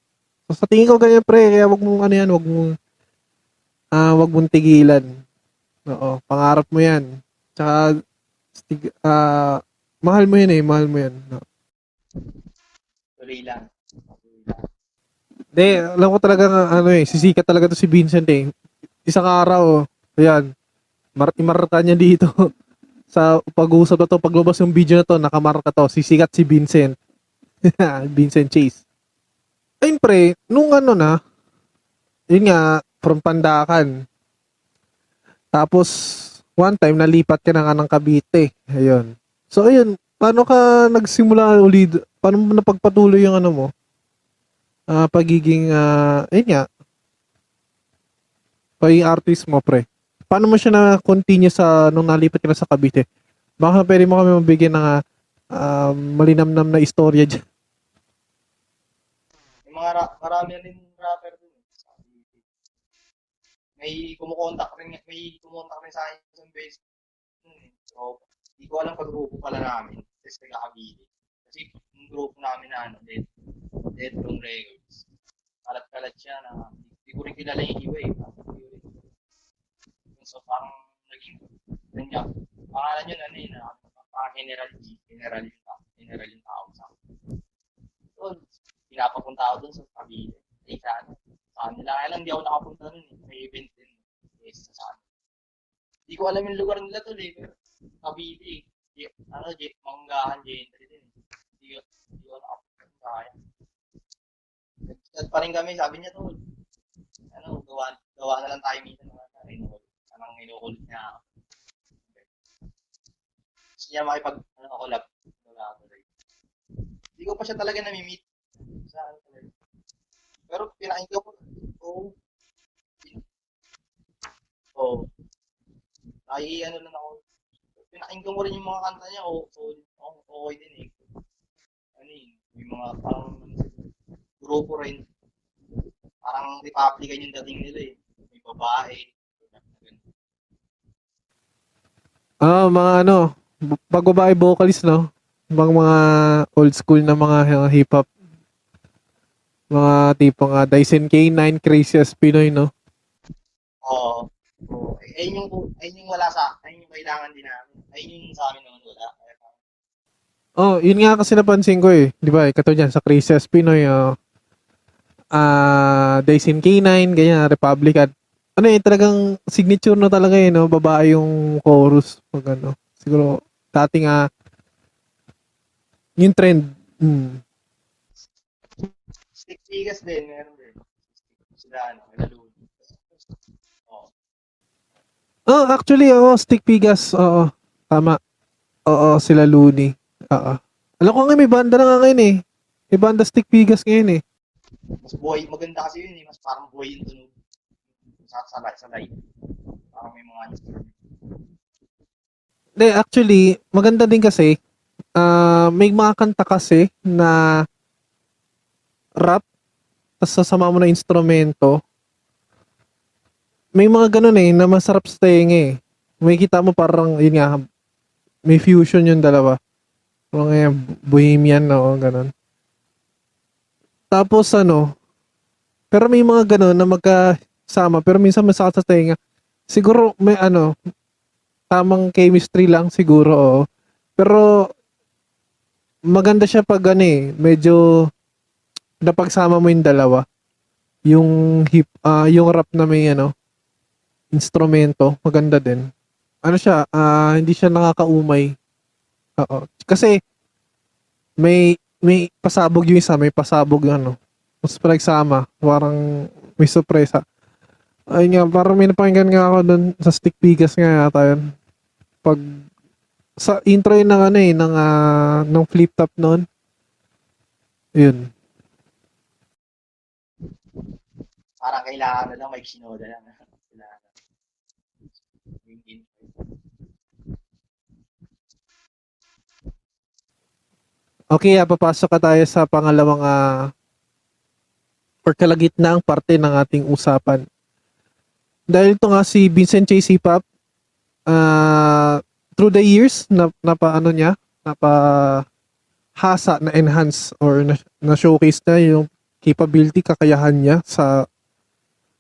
So sa tingin ko ganyan pre, kaya wag mong ano yan, wag mong, ah wag mong tigilan. Oo, pangarap mo yan. Tsaka, stig, ah mahal mo yan eh, mahal mo yan. No? Tuloy lang. Hindi, alam ko talaga nga, ano eh, sisikat talaga to si Vincent eh. Isang araw, ayan, mar imarka niya dito. <laughs> sa pag-uusap na to, paglabas yung video na to, nakamarka to, sisikat si Vincent. <laughs> Vincent Chase. Ayun pre, nung ano na, yun nga, from Pandakan. Tapos, one time, nalipat ka na nga ng Cavite. Ayun. So, ayun, paano ka nagsimula ulit, paano mo napagpatuloy yung ano mo? Ah pagiging, ah ayun nga, pagiging artist mo, pre. Paano mo siya na-continue sa, nung nalipat ka na sa Cavite? Baka pwede mo kami mabigyan ng ah, malinamnam na istorya dyan. Yung mga ra- marami rin rapper dun. eh. May kumukontak rin, may kumukontak rin sa akin isang beses. Hmm, So, hindi ko alam pag grupo pala namin. Tapos nagkakabili. Kasi yung grupo namin na ano, Dead, Dead Room Records. Kalat-kalat siya na hindi ko rin kilala yung iba eh. So, parang naging, yun nga, pangalan yun ano yun, na, parang General G, General yung, ta- General yung tao sa akin. So, pinapapunta ako dun sa Cavite. Ay, sa ano, sa kanila. Kaya lang, hindi ako nakapunta dun eh. May event din. Yes, sa ano. Hindi ko alam yung lugar nila tol eh. Pero, Cavite eh. Ano, Manggahan, Gentry din eh. Hindi ko, hindi ko nakapunta kaya. Nag-chat pa rin kami, sabi niya tol. Ano, gawa, gawa na lang tayo minsan. Ano, anong inukulit niya ako. Gusto niya makipag, ano, collab. Collaborate. Hindi ko pa siya talaga nami-meet sa ano talaga. Pero pinakinggan ko, oo. Oo. Ay, ano lang ako. Pinakinggan ko rin yung mga kanta niya, oo, oo, okay din eh. Ano yun, may mga parang grupo rin. Parang Republican yung dating nila eh. May babae. Ah, mga ano, b- pag babae vocalist, no? Mga mga old school na mga uh, hip-hop. Mga tipong uh, Dyson K9, Crazy as Pinoy, no? Oo. Oo. Eh, ayun yung, ayun yung wala sa, ayun yung kailangan din namin. Ayun yung sa amin naman wala. Oh, yun nga kasi napansin ko eh. Di ba? Eh, katulad yan, sa Crazy as Pinoy, ah, ah, Dyson K9, ganyan, Republican. Ano eh, talagang signature na talaga eh, no? Babae yung chorus. Pag ano. Siguro, dating ah, yung trend. Hmm. Stick Vegas din, meron din. Sila, ano. Oh, actually, oo, Stick Pigas, oo. Tama. Oo, sila Looney. Oo. Alam ko nga may banda na nga ngayon eh. May banda Stick Pigas ngayon eh. Mas buhay, maganda kasi yun eh. Mas parang buhay yung tunog. Sa, sa, live- sa live. Parang may mga Hindi, actually, maganda din kasi, ah may mga kanta kasi na rap, tapos sasama mo na instrumento. May mga ganun eh, na masarap sa tenga eh. May kita mo parang, yun nga, may fusion yung dalawa. Mga bohemian na o ganun. Tapos ano, pero may mga ganun na magkasama, pero minsan masakit sa tenga. Siguro may ano, tamang chemistry lang siguro, oo. Pero maganda siya pag ano eh, medyo napagsama mo yung dalawa. Yung hip, ah yung rap na may ano, instrumento, maganda din. Ano siya, ah hindi siya nakakaumay. Oo. Kasi may may pasabog yung isa, may pasabog yung ano. Mas pinagsama, parang may sorpresa. Ay nga, parang may napakinggan nga ako doon sa Stick Bigas nga yata yun. Pag sa intro yun ng ano eh, ng, ah, ng flip top noon. Yun. Parang kailangan na lang may Shinoda lang. Kailangan. Yung intro. Okay, ah, papasok ka tayo sa pangalawang ah, or kalagitnaang parte ng ating usapan. Dahil ito nga si Vincent Chase Hip-Hop, ah, through the years, na, napa ano niya, napa hasa na enhance or na, na showcase na yung capability, kakayahan niya sa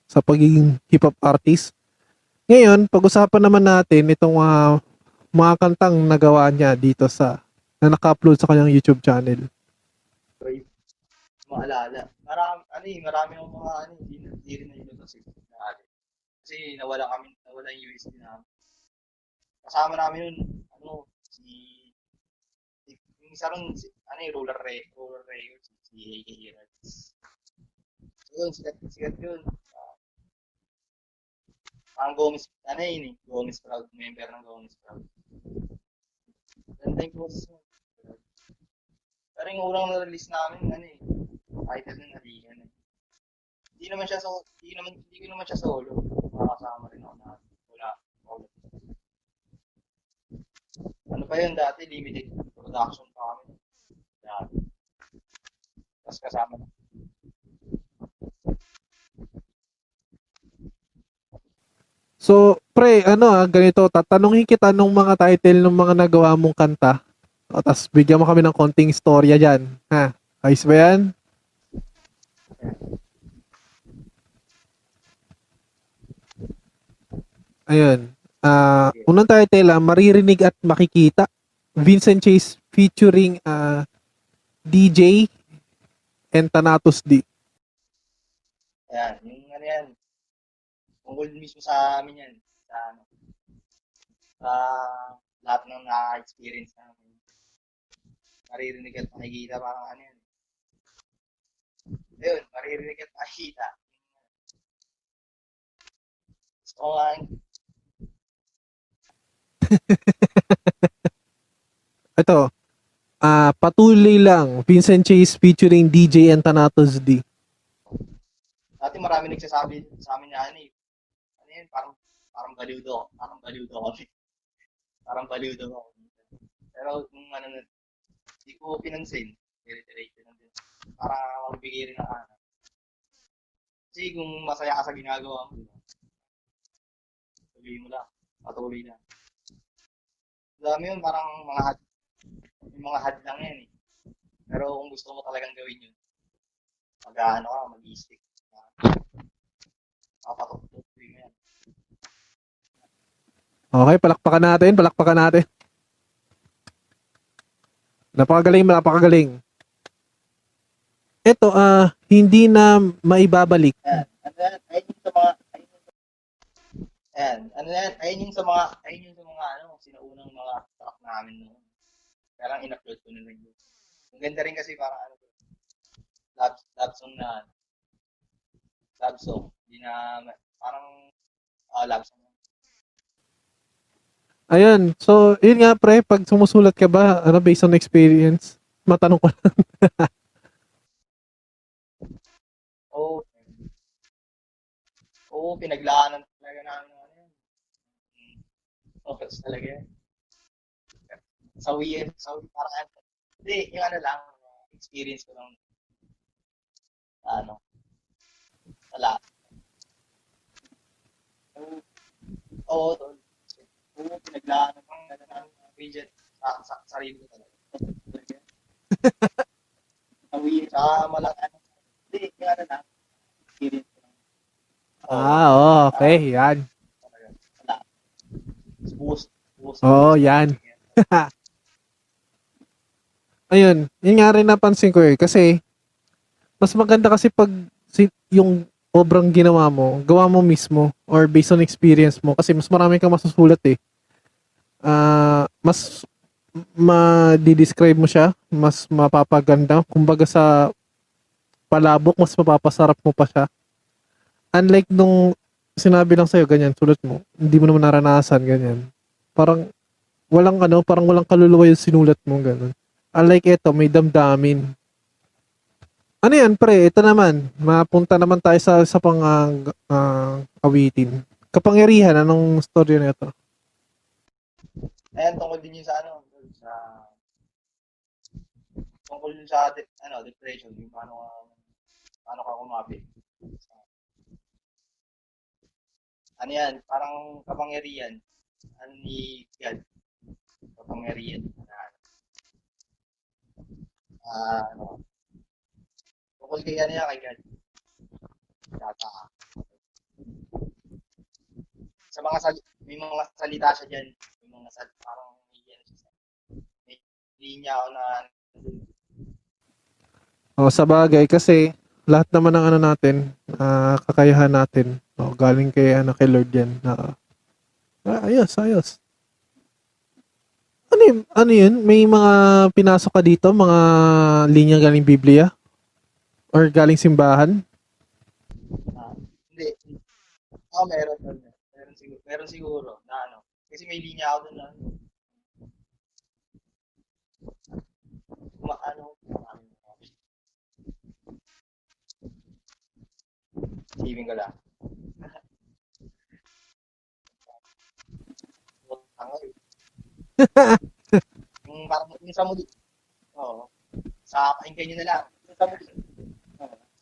sa pagiging hip-hop artist. Ngayon, pag-usapan naman natin itong ah, mga kantang nagawa niya dito sa na naka-upload sa kanyang YouTube channel. maalala. Marami, ano eh, marami akong mga ano, hindi, na- hindi rin na yun kasi naali. Kasi nawala kami, nawala yung USB namin. Kasama namin yun, ano, si, si yung isa rin, si, ano eh, roller ray, roller ray, si, si AKA Reds. So yun, sikat, sikat yun. Uh, parang Gomez, ano yun eh, Gomez Proud, member ng Gomez Proud. Ganda yung process mo. Pero yung unang na-release namin, ano eh, title ng Naligan eh. Hindi naman siya so, hindi naman hindi ko naman siya solo. Makakasama rin ako na. Wala. Ano pa yun dati, limited production pa kami. Dati. Tapos kasama na. So, pre, ano ah, ganito, tatanungin kita nung mga title ng mga nagawa mong kanta. O, tas bigyan mo kami ng konting istorya dyan. Ha? Ayos ba yan? Ayun. Ah, unang title, ah, Maririnig at Makikita. Vincent Chase featuring ah, DJ and Thanatos D. Ayan, yung ano yan. Tungkol mismo sa amin yan. Sa ano. Sa lahat ng na-experience namin. Maririnig at makikita parang ano yan. Ayun, maririnig at makikita. Gusto ko nga <laughs> Ito, ah patuloy lang. Vincent Chase featuring DJ and Thanatos D. Dati marami nagsasabi sa amin na ano eh. Ano yun, parang, parang baliw daw. Parang baliw daw kami. <laughs> parang baliw daw ako. Pero nung ano ko pinansin. Dire-diretso lang din. Para magbigay rin ng ano. Kasi kung masaya ka sa ginagawa mo, tuloy mo lang. Patuloy lang. Dami yun, parang mga had, mga had lang yan eh. Pero kung gusto mo talagang gawin yun, mag-ano ka, mag-stick. Papatok-tok mo yan. Okay, palakpakan natin, palakpakan natin. Napakagaling, napakagaling. Ito, ah, hindi na maibabalik. Ayan. Ano yan? Ayun yung sa mga... Ayun yung sa... Ayan. Ano yan? Ayun yung sa mga... Ayun yung sa mga ano, sinaunang mga track namin noon. Kaya lang in-upload ko na lang yun. Ang ganda rin kasi parang ano, love, love song na. Love song. Hindi na... Parang... ah love song. Ayun, so, yun nga pre, pag sumusulat ka ba, ano, based on experience, matanong ko lang. <laughs> Oo. Oo, pinaglaanan talaga namin ano yan. Focus talaga yan. Sawi yan. Sawi parang ano. Hindi, yung ano lang, experience ko lang. Ano. Wala. Oo, tol. <laughs> Oo, ko talaga namin ng region sa, sa, sarili ko talaga. Tsaka malang ano. Hindi, lang. Oo. Ah, oh, okay, yan. Boost. Boost. Oo, yan. <laughs> ayun, yun nga rin napansin ko eh. Kasi, mas maganda kasi pag si, yung obrang ginawa mo, gawa mo mismo or based on experience mo kasi mas marami kang masusulat eh. Ah, mas ma-describe mo siya, mas mapapaganda. Kumbaga sa palabok, mas mapapasarap mo pa siya. Unlike nung sinabi lang sa'yo, ganyan, sulat mo, hindi mo naman naranasan, ganyan. Parang, walang ano, parang walang kaluluwa yung sinulat mo, ganun. Unlike ito, may damdamin. Ano yan, pre? Ito naman, mapunta naman tayo sa sa pang ah, ah, awitin. Kapangyarihan, anong story na ito? Ayan, tungkol din yun sa ano, sa tungkol yun sa de- ano, depression, yung paano paano ka kumapit. Ano yan, parang kapangyarihan. Ano ni God. Kapangyarihan. Ah, ano. Tungkol kay ano yan, kay God. Yata. Sa mga sal may mga salita siya dyan. Sal parang may ano siya. May linya ako na O, sa bagay, kasi lahat naman ng ano natin, ah, kakayahan natin, o, galing kay, ano, kay Lord yan. na ah, ayos, ayos. Ano yun? Ano yun? May mga pinasok ka dito? Mga linya galing Biblia? Or galing simbahan? Ah, hindi. Oh, meron doon. Meron siguro, meron siguro na ano. Kasi may linya ako doon na ano. Ma, ano, ano, Isipin ko lang. <laughs> Yung parang yung sa muli. Oo. Sa pakinggan nyo na lang. Yung sa muli.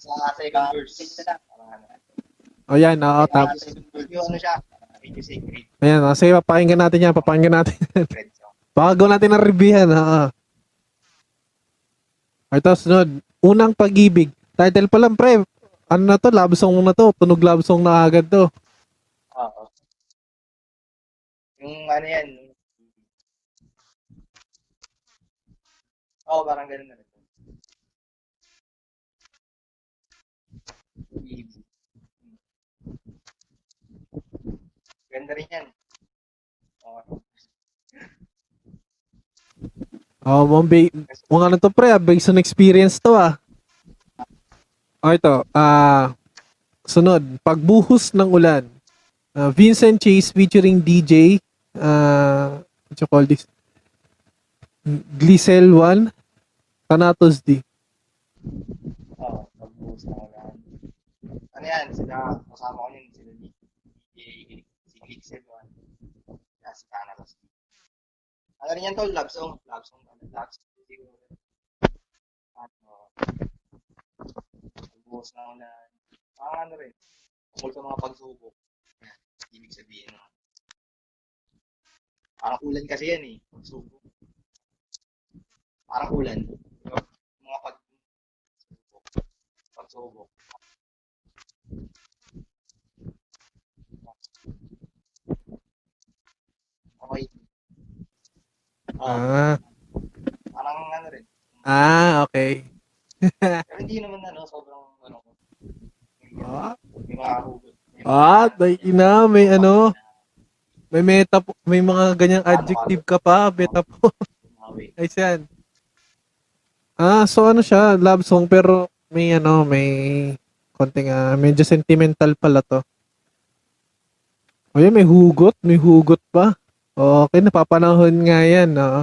Sa second verse. Parang ano. O yan, oo, tap. Yung ano siya, Radio Sacred. Ayan, o, sige, papakinggan natin yan, papakinggan natin. Friend song. <laughs> Baka gawin natin ng reviewhan, oo. Ito, sunod. Unang pag-ibig. Title pa lang, pre. Ano na to? Love song na to. Tunog love song na agad to. Oo. Yung ano yan. Oo, parang ganun na rin. Ganda rin yan. Oo. Oh, mga, ba- mga ano to pre, ah, based on experience to ah. Oh, ito. Ah, sunod. Pagbuhos ng ulan. Ah, Vincent Chase featuring DJ. Ah, what you call this? Glisel 1. Thanatos D. Oo, pagbuhos na ulan. Ano yan, sila, kasama ko yun, sila ni si si Glixel, one. Kaya si Canaros. Ano rin yan tol, love song, love song, love song. Ano, pagbuhos na ulan. Parang ano rin, tungkol sa mga pagsubok. Ibig sabihin, no? Parang ulan kasi yan eh, pagsubok. Parang ulan. Mga pag pagsubok. Okay. Ah, Ah, parang ano rin. ah okay. <laughs> Pero hindi naman ano, sobrang ano. Ah, May mga hugot. May mga- ah day na, may ano, may meta po, may mga ganyang adjective ka pa, beta po. <laughs> Ay, yan. Ah, so ano siya, love song pero may ano, may konting ah, medyo sentimental pala to. O yun, may hugot, may hugot pa. Okay, napapanahon nga yan. Oo.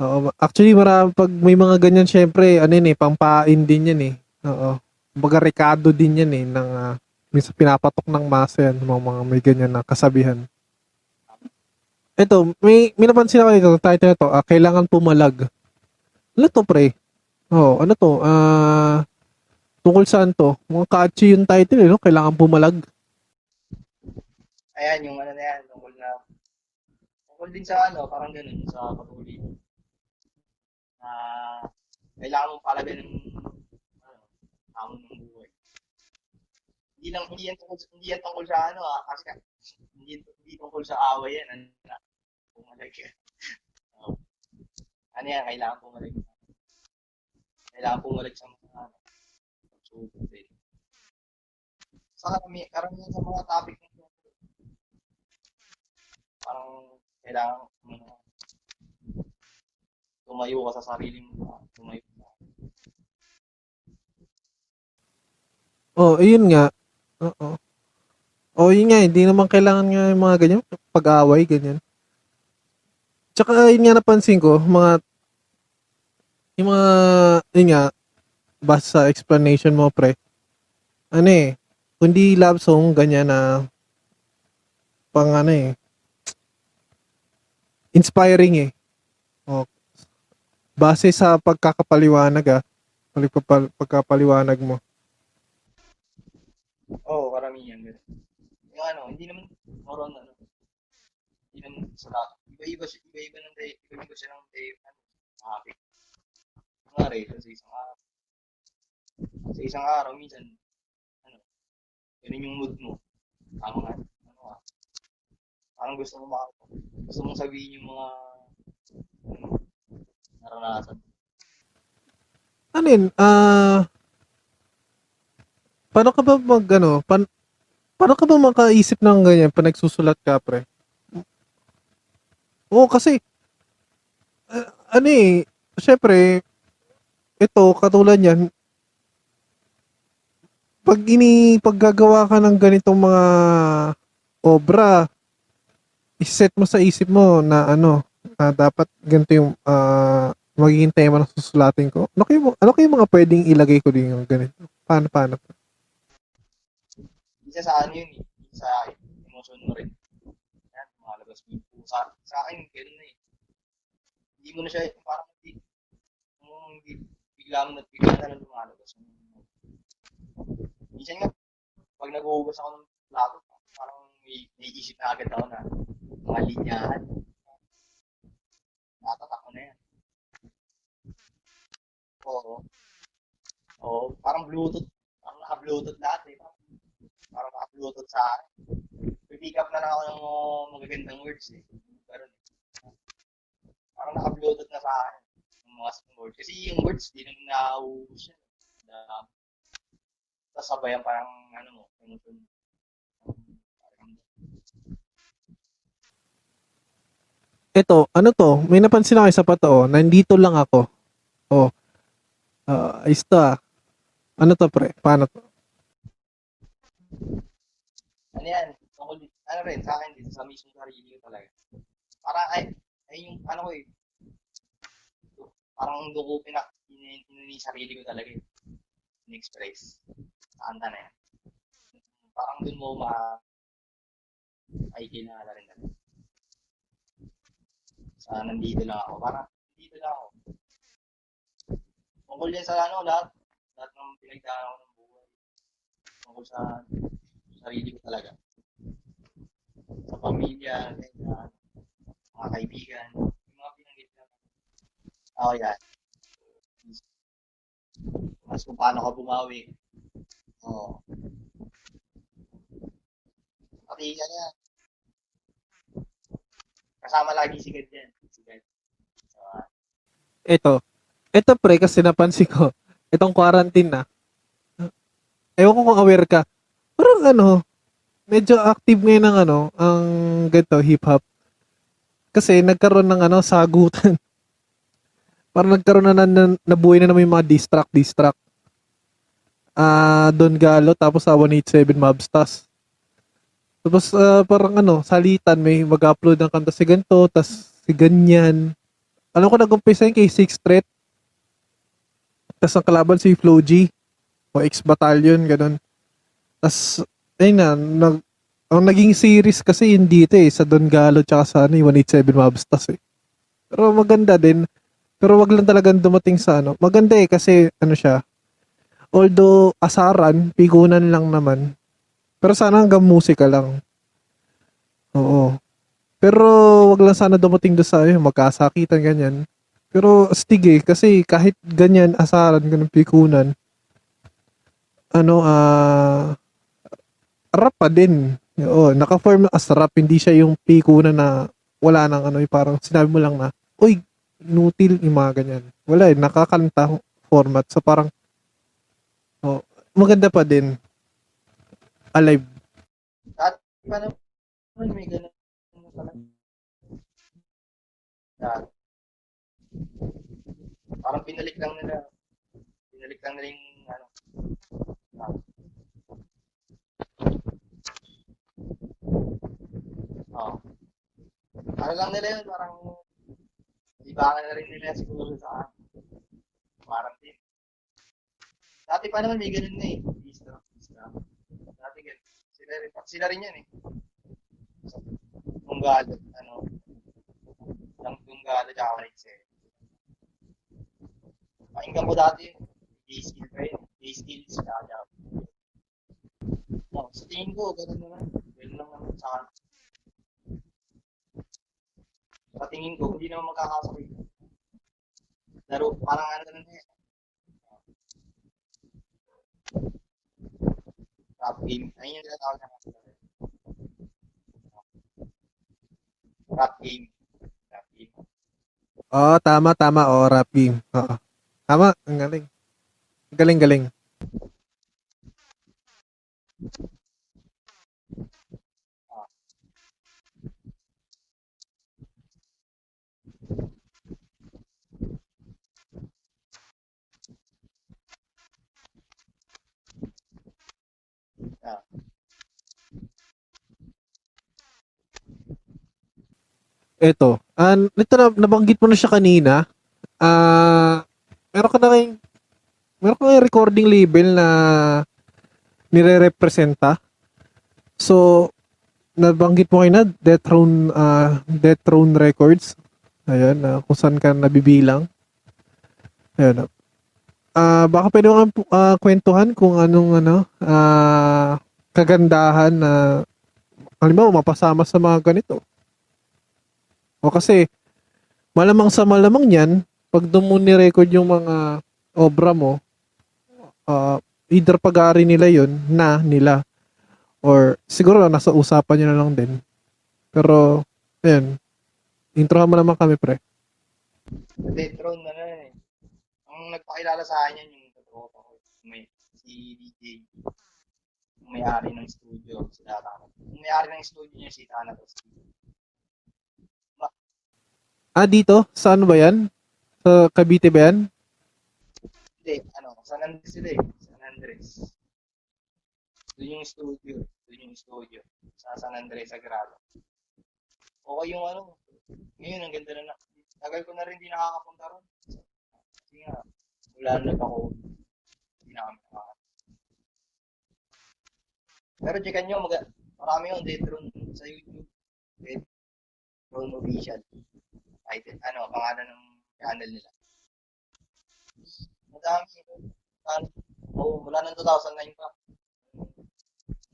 Oo, actually, marami, pag may mga ganyan, syempre, ano yun eh, pampain din yan eh. Oo. Kumbaga, rekado din yan eh, ng, ah, minsan pinapatok ng masa yan, mga, mga may ganyan na kasabihan. Ito, may, may napansin ako dito, title ito, ah, kailangan pumalag. Ano to, pre? Oh, ano to? Ah, tungkol saan to? Mga catchy yung title, eh, no? Kailangan pumalag. Ayan, yung ano na yan, tungkol na, tungkol din sa ano, parang ganun, sa patuloy. Na, kailangan mong palagan ng, ano, hamon ng buhay. Hindi lang, hindi yan tungkol, hindi yan tungkol sa ano, ah, kasi, ka- hindi, hindi tungkol sa away yan, ano na, pumalag yan. Ano yan, kailangan pumalik. Kailangan pumalik sa mga ano. So, pwede. Sa karami, karamihan sa mga topic na parang kailangan ano, tumayo ka sa sarili mo. Tumayo ka. Oh, ayun nga. Oo. Oh, yun nga, hindi naman kailangan nga yung mga ganyan, pag-away, ganyan. Tsaka, yun nga napansin ko, mga, yung mga, yun nga, base sa explanation mo, pre, ano eh, kundi love song, ganyan na, pang ano eh, inspiring eh. Oh, base sa pagkakapaliwanag ah, pagkapal- pagkapaliwanag mo. Oo, oh, karamihan. Yung ano, hindi naman moron ano. Hindi naman sa lahat. Iba-iba siya, iba-iba ng day, iba-iba siya ng day, ano, topic. Kunwari, sa isang araw. Sa isang araw, minsan, ano, ganun yung mood mo. Tama nga. Parang gusto mo mak gusto mong sabihin yung mga, ano, naranasan. Ano yun? Ah, paano ka ba mag, ano, pan, paano ka ba makaisip ng ganyan pa nagsusulat ka, pre? Oo, kasi, ah, ano eh, syempre, ito, katulad yan, pag ini, paggagawa ka ng ganitong mga obra, iset mo sa isip mo na ano, na dapat ganito yung ah, magiging tema ng susulatin ko. Ano kayo, ano kayo mga pwedeng ilagay ko din yung ganito? Paano, paano? Isa sa ano yun eh. Sa emotion mo rin. Yan, lumalabas mo. Sa, sa akin, ganun na eh. Hindi mo na siya, parang hindi, kung hindi, bigla mo na, bigla na lang lumalabas. Minsan nga, pag naghuhugas ako ng plato, parang may, may isip na agad ako na mga linyahan. Natatak ko na yan. Oo. Oo, parang Bluetooth. Parang naka-Bluetooth lahat. Parang, naka-Bluetooth sa akin. Pipick up na lang ako ng magagandang words eh. Pero, parang naka-Bluetooth na sa akin. Yung mga words. Kasi yung words, di naman nauubos yan. Na, tapos sabayan parang ano mo, emotion. Ito, ano to? May napansin ako isa pa to, oh. Nandito lang ako. Oh. Uh, ayos ah. Ano to, pre? Paano to? ano yan, ano rin, sa akin din, sa mismo sarili talaga. Parang, ay, ay yung, ano ko eh, parang doon ko pinak, in, in, sarili ko talaga eh, in-express sa kanta na yan. Parang doon mo ma, ay kinala rin talaga. Sa nandito lang ako, parang, nandito lang ako. Tungkol yan sa ano, lahat, lahat ng pinagdaan ako ng buhay. Tungkol sa sarili ko talaga. Sa pamilya, ganyan, mga kaibigan, yung mga pinanggit na. Ako yan. Mas kung paano ka bumawi. Oo. Pati yan yan. Kasama lagi si God yan. Si God. So, ah, Ito. Ito, pre, kasi napansin ko. Itong quarantine na. Ewan ko kung aware ka. Parang ano, medyo active ngayon ng ano, ang ganito, hip-hop. Kasi nagkaroon ng ano, sagutan. <laughs> Parang nagkaroon na, na, na nabuhay na naman yung mga distract, distract. Ah, Don Galo, tapos sa 187 Mobstars. Tapos ah, parang ano, salitan, may mag-upload ng kanta si ganito, tas si ganyan. Alam ko nag-umpisa yun kay Six Threat. Tapos ang kalaban si Flo G. O X-Battalion, ganun. Tapos, ayun na, nag, ang naging series kasi yun dito eh, sa Don Galo tsaka sa ano, yung 187 Mobstars eh. Pero maganda din. Pero wag lang talagang dumating sa ano. Maganda eh kasi ano siya. Although asaran, pigunan lang naman. Pero sana hanggang musika lang. Oo. Pero wag lang sana dumating doon sa ayun, magkasakitan ganyan. Pero astig eh, kasi kahit ganyan, asaran, ganun pikunan, ano, ah, rap pa din. Oo, naka-form as rap, hindi siya yung pikunan na wala nang ano, parang sinabi mo lang na, uy, inutil, yung mga ganyan. Wala eh, nakakanta format. So parang, oh, maganda pa din. Alive. Paano naman may ganun Dati. Parang pinalik lang nila. Pinalik lang nila yung ano. ah. Oo. Ano lang nila yun, parang ibangan na rin nila siguro sa quarantine. Dati pa naman may ganun na eh. Bista, bista. Dati ganun. Sila rin, sila rin yan eh. Tunggalo, ano, ng tunggalo tsaka Marikse. Pakinggan mo dati, A-skill pa yun. A-skills, tsaka job. No, sa tingin ko, ganun naman. Ganun lang naman sa akin. Sa tingin ko, hindi naman magkakasakit. Laro, parang ano na na. Rap game. Ayun yung tinatawag na rap game. Rap game. Oo, tama, tama. Oo, rap game. Oo. Tama, ang galing. Galing, galing. Eto, ah, ito na, nabanggit mo na siya kanina. Ah, meron ka na kayong, meron ka kayong recording label na nire-representa. So, nabanggit mo kayo na Death Throne, ah, Death Throne Records. Ayan, na kung saan ka nabibilang. Ayan. Ah, baka pwede mo kang ah, kwentuhan kung anong ano, ah, kagandahan na halimbawa mapasama sa mga ganito. O kasi, malamang sa malamang yan, pag doon mo ni-record yung mga obra mo, uh, either pag-aari nila yon na nila. Or siguro nasa usapan nyo na lang din. Pero, ayun. Introhan mo naman kami, pre. Throne na na eh. Ang nagpakilala sa akin yan yung totoo ko. May, si DJ. May-ari ng studio, si Tata. May-ari ng studio niya, si Tana. Ah, dito? Saan ba yan? Sa Cavite ba yan? Hindi, ano, San Andres sila eh. San Andres. Doon yung studio. Doon yung studio. Sa San Andres, Sagrado. Okay yung ano. Ngayon, ang ganda na. Tagal ko na rin di nakakapunta ron. Kasi nga, wala na ako. Hindi na kami nakakapunta. Pero checkan nyo, mag marami yung Detron sa YouTube. Detron Official. Title, ano, pangalan ng channel nila. Madami. Ano, oh, mula ng 2009 pa.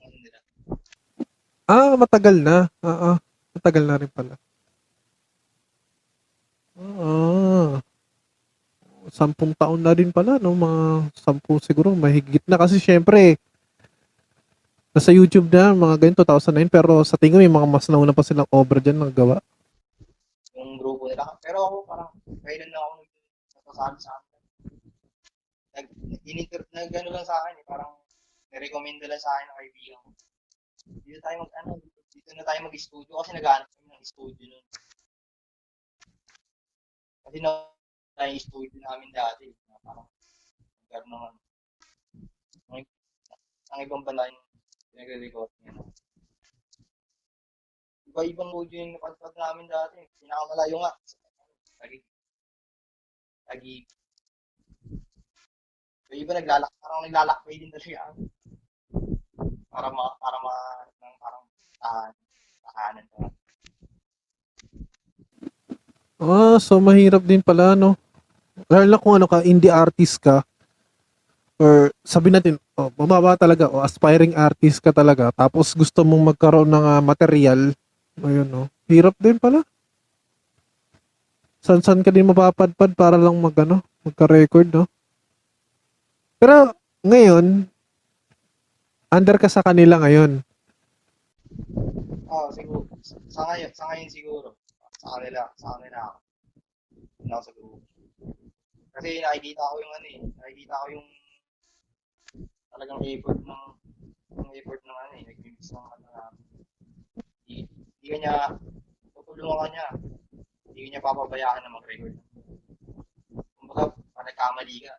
Ano. Ah, matagal na. Ah, ah. Matagal na rin pala. Ah. Sampung taon na rin pala, no? Mga sampu siguro, mahigit na. Kasi syempre, nasa YouTube na, mga ganyan, 2009. Pero sa tingin may mga mas nauna pa silang obra dyan na gawa. Nila. Pero ako parang, kailan na ako nagsasabi sa akin. Nag, ininter, nag ano lang sa akin eh, parang, nirecommend lang sa akin ng kaibigan ko. Dito tayo mag, ano, dito na tayo mag-studio kasi naghanap kami ng studio nun. Kasi na tayo studio namin dati. Na parang, nagkaroon naman. Ang, ang ibang banda yung pinagre-record niya. Iba-ibang audio yung napagpag namin dati. Pinakamalayo nga. Tagi. Tagi. Yung iba naglalak, parang naglalakbay din talaga. Para ma, para ma, ng parang tahan, tahanan ka. Ah, so mahirap din pala, no? Lalo na kung ano ka, indie artist ka, or sabi natin, oh, mababa talaga, o aspiring artist ka talaga, tapos gusto mong magkaroon ng ah, material, ayun, no? Hirap din pala. San-san ka din mapapadpad para lang mag, ano, magka-record, no? Pero, ngayon, under ka sa kanila ngayon. Oo, siguro. Sa ngayon, sa ngayon siguro. Sa kanila, sa kanila ako. Doon ako sa group. Kasi nakikita ko yung ano eh, nakikita ko yung talagang effort ng yung effort ng ano eh, nag-mix ng ano na hindi, ka niya, tutulungan niya, hindi niya papabayaan na mag-record. Kumbaga, pag nagkamali ka,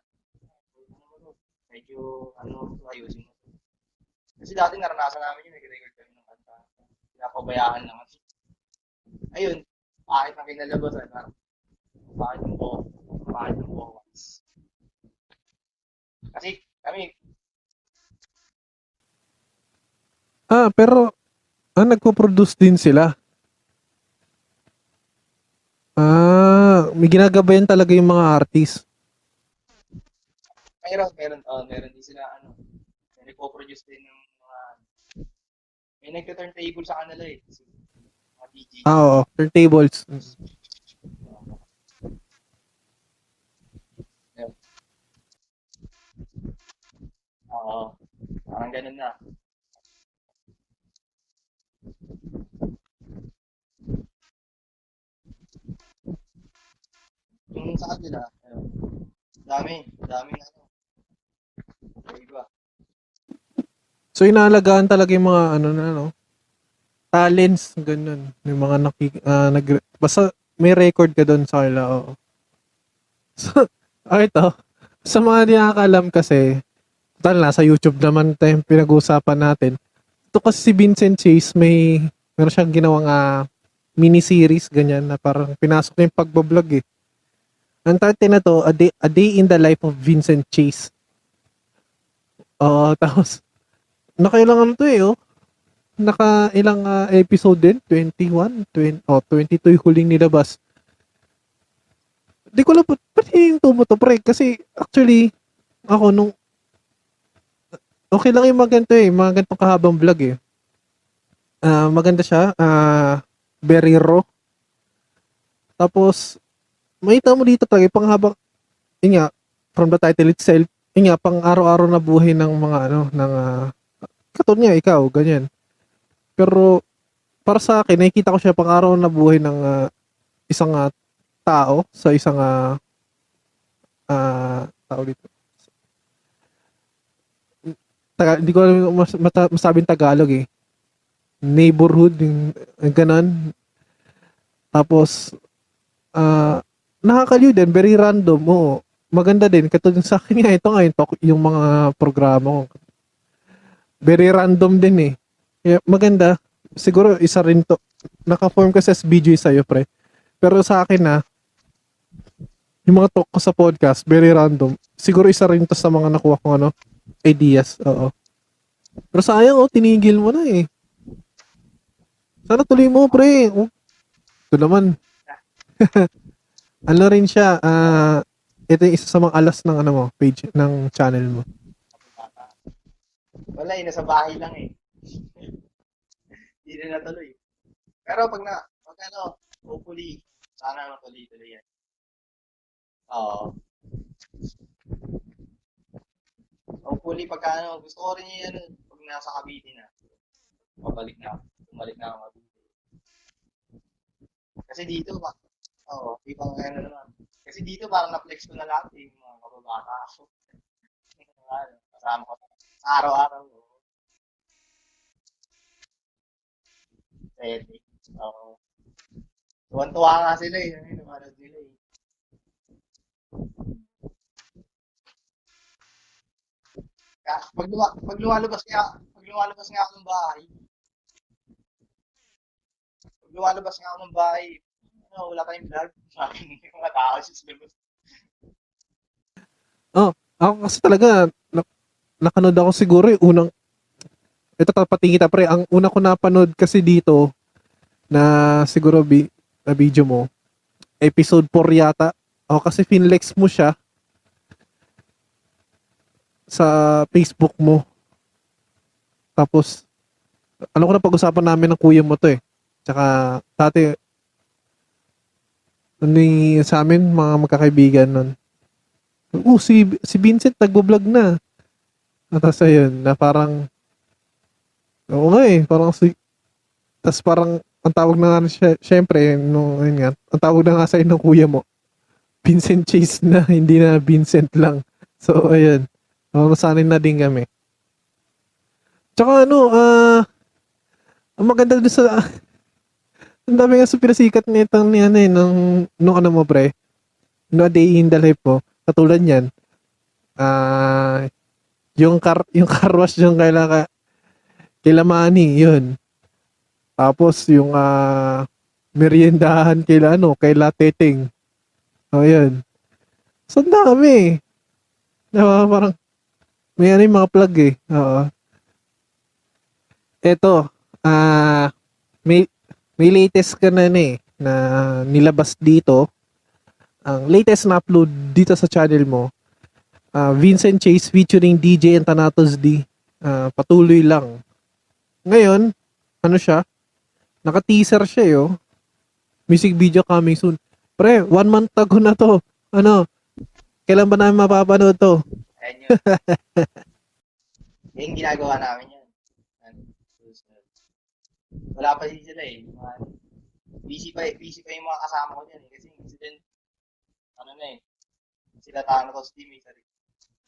medyo ano, ayusin mo. Kasi dati naranasan namin yun, nag-record kami ng kanta. Pinapabayaan lang. Ayun, bakit na kinalabasan na bakit yung po, bakit yung vocals. Kasi kami, Ah, pero ah, nagpo-produce din sila. Ah, may ginagabayan talaga yung mga artist. Meron, meron, oh, meron din sila, ano, may nagpo-produce din ng mga, may nagka-turntable sa kanila eh. Si- Mga DJ. Ah, oo, turntables. Oo, parang ganun na. Yung sa kanila, ayun, dami, dami ano. Iba. So inaalagaan talaga yung mga ano na ano, talents ganun. Yung mga nakik ah, nag basta may record ka doon sa kanila. Oo. So, <laughs> ah, ito. Sa mga di nakakalam kasi, total na sa YouTube naman tayo pinag-uusapan natin. Ito kasi si Vincent Chase may meron siyang ginawang ah, mini-series ganyan na parang pinasok niya yung pagbablog eh. Ang title na to, A Day, A Day in the Life of Vincent Chase. Oo, <laughs> tapos nakailangan to eh, oh. Naka ilang ah, episode din? 21? 20, oh, 22 yung huling nilabas. Di ko alam, ba't yung tumo to, pre? Kasi, actually, ako nung, okay lang yung mga ganito eh, mga ganitong kahabang vlog eh. Ah, maganda siya, ah, very raw. Tapos, makita mo dito talaga, panghabang, yun nga, from the title itself, yun nga, pang araw-araw na buhay ng mga ano, ng, ah, katulad niya, ikaw, ganyan. Pero, para sa akin, nakikita ko siya pang araw na buhay ng ah, isang ah, tao sa isang ah ah, tao dito. Taga, hindi ko alam mas, mata, masabing Tagalog eh. Neighborhood, yung, yung ganon. Tapos, ah nakakaliw din, very random. Oo, maganda din. Katulad sa akin nga, ito nga yung, talk, yung mga programa ko. Very random din eh. Kaya maganda. Siguro isa rin to. Naka-form kasi as BJ sa'yo, pre. Pero sa akin na, yung mga talk ko sa podcast, very random. Siguro isa rin to sa mga nakuha kong ano, ideas. Oo. Pero sayang, oh, tinigil mo na eh. Sana tuloy mo, pre. Oh. Ito naman. <laughs> ano rin siya, ah, ito yung isa sa mga alas ng ano mo, page, ng channel mo. Wala eh, nasa bahay lang eh. Hindi na natuloy. Pero pag na, pag ano, hopefully, sana matuloy-tuloy yan. Oo. Hopefully, pagka ano, gusto ko rin yan, pag nasa Cavite na, pabalik na, bumalik na ako Cavite. Kasi dito, ba, oo, di pa ano naman. Kasi dito, parang na-flex ko na lahat eh, yung mga kababata ako. Ano, <laughs> Kasama ko sa araw-araw. oo. Pwede. Oo. Tuwan-tuwa nga sila eh. Ano, lumanood nila eh. Kaya, pag, luma, pag lumalabas nga, pag lumalabas nga ako ng bahay, pag nga ako ng bahay, ano, wala tayong vlog. Sabi ng mga tao sa labas. Ako kasi talaga, na, nakanood ako siguro yung unang, ito tapatingin kita pre, ang una ko napanood kasi dito, na siguro bi, na video mo, episode 4 yata. Ako kasi finlex mo siya sa Facebook mo. Tapos, ano ko na pag-usapan namin ng kuya mo to eh. Tsaka, dati, ano sa amin, mga magkakaibigan nun. Oh, si, si Vincent nagbo-vlog na. At tapos ayun, na parang, oo nga eh, parang si, tapos parang, ang tawag na nga syempre, no, yun nga, ang tawag na nga sa ng kuya mo, Vincent Chase na, <laughs> hindi na Vincent lang. So, ayun. Uh, masanay na din kami. Tsaka ano, ah, ang maganda doon sa, <laughs> ang dami nga sa pinasikat nitong ni ano eh, nung, nung ano mo pre, no a day in the life po, katulad yan, ah, yung car, <laughs> yung car wash yung kaila, ka, kila Manny, yun. Tapos yung, ah, meriendahan kila ano, kaila Teteng. O, yun. So, ang dami. Diba, parang, may ano yung mga plug eh. Oo. Eto, ah, may, may latest ka na na eh, na nilabas dito. Ang latest na upload dito sa channel mo, ah, Vincent Chase featuring DJ and Thanatos D. Ah, patuloy lang. Ngayon, ano siya? Naka-teaser siya yo. Music video coming soon. Pre, one month ago na to. Ano? Kailan ba namin mapapanood to? Ayan <laughs> yun. yung ginagawa namin yun. Wala pa din sila eh. Yung mga, busy pa, busy pa yung mga kasama ko dyan eh. Kasi sila, ano na eh, sila Thanatos team eh.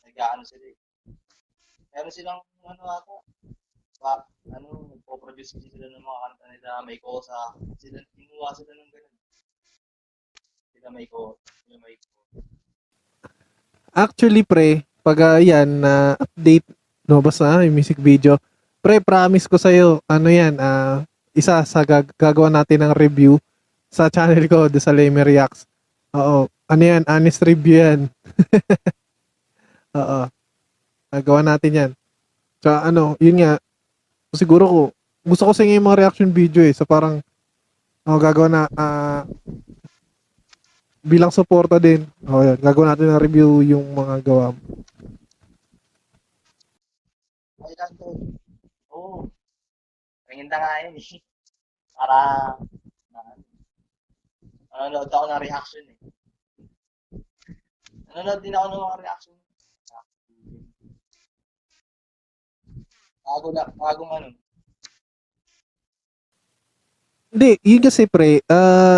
Nag-ano sila eh. Meron silang, ano ata, pa, ano, nagpo-produce kasi sila ng mga kanta nila, may kosa. Sila, tinuwa sila ng ganun. Sila may ko, sila may ko. Actually, pre, pag uh, yan na update, no, basta yung music video, pre, promise ko sa'yo, ano yan, ah, isa sa gag- gagawa natin ng review sa channel ko, the sa Leme Reacts. Oo, ano yan, honest review yan. <laughs> Oo, gagawa natin yan. Tsaka ano, yun nga, siguro ko, gusto ko sa yung mga reaction video eh, sa parang, oh, gagawa na, ah, bilang suporta din. Oh, yan. Gagawin natin ng review yung mga gawa. To. Oo. Panginda nga yun eh. Para, na, nanonood ako ng reaction eh. Nanonood din ako ng mga reaction. Bago na, bagong ano. Hindi, yun kasi pre, ah,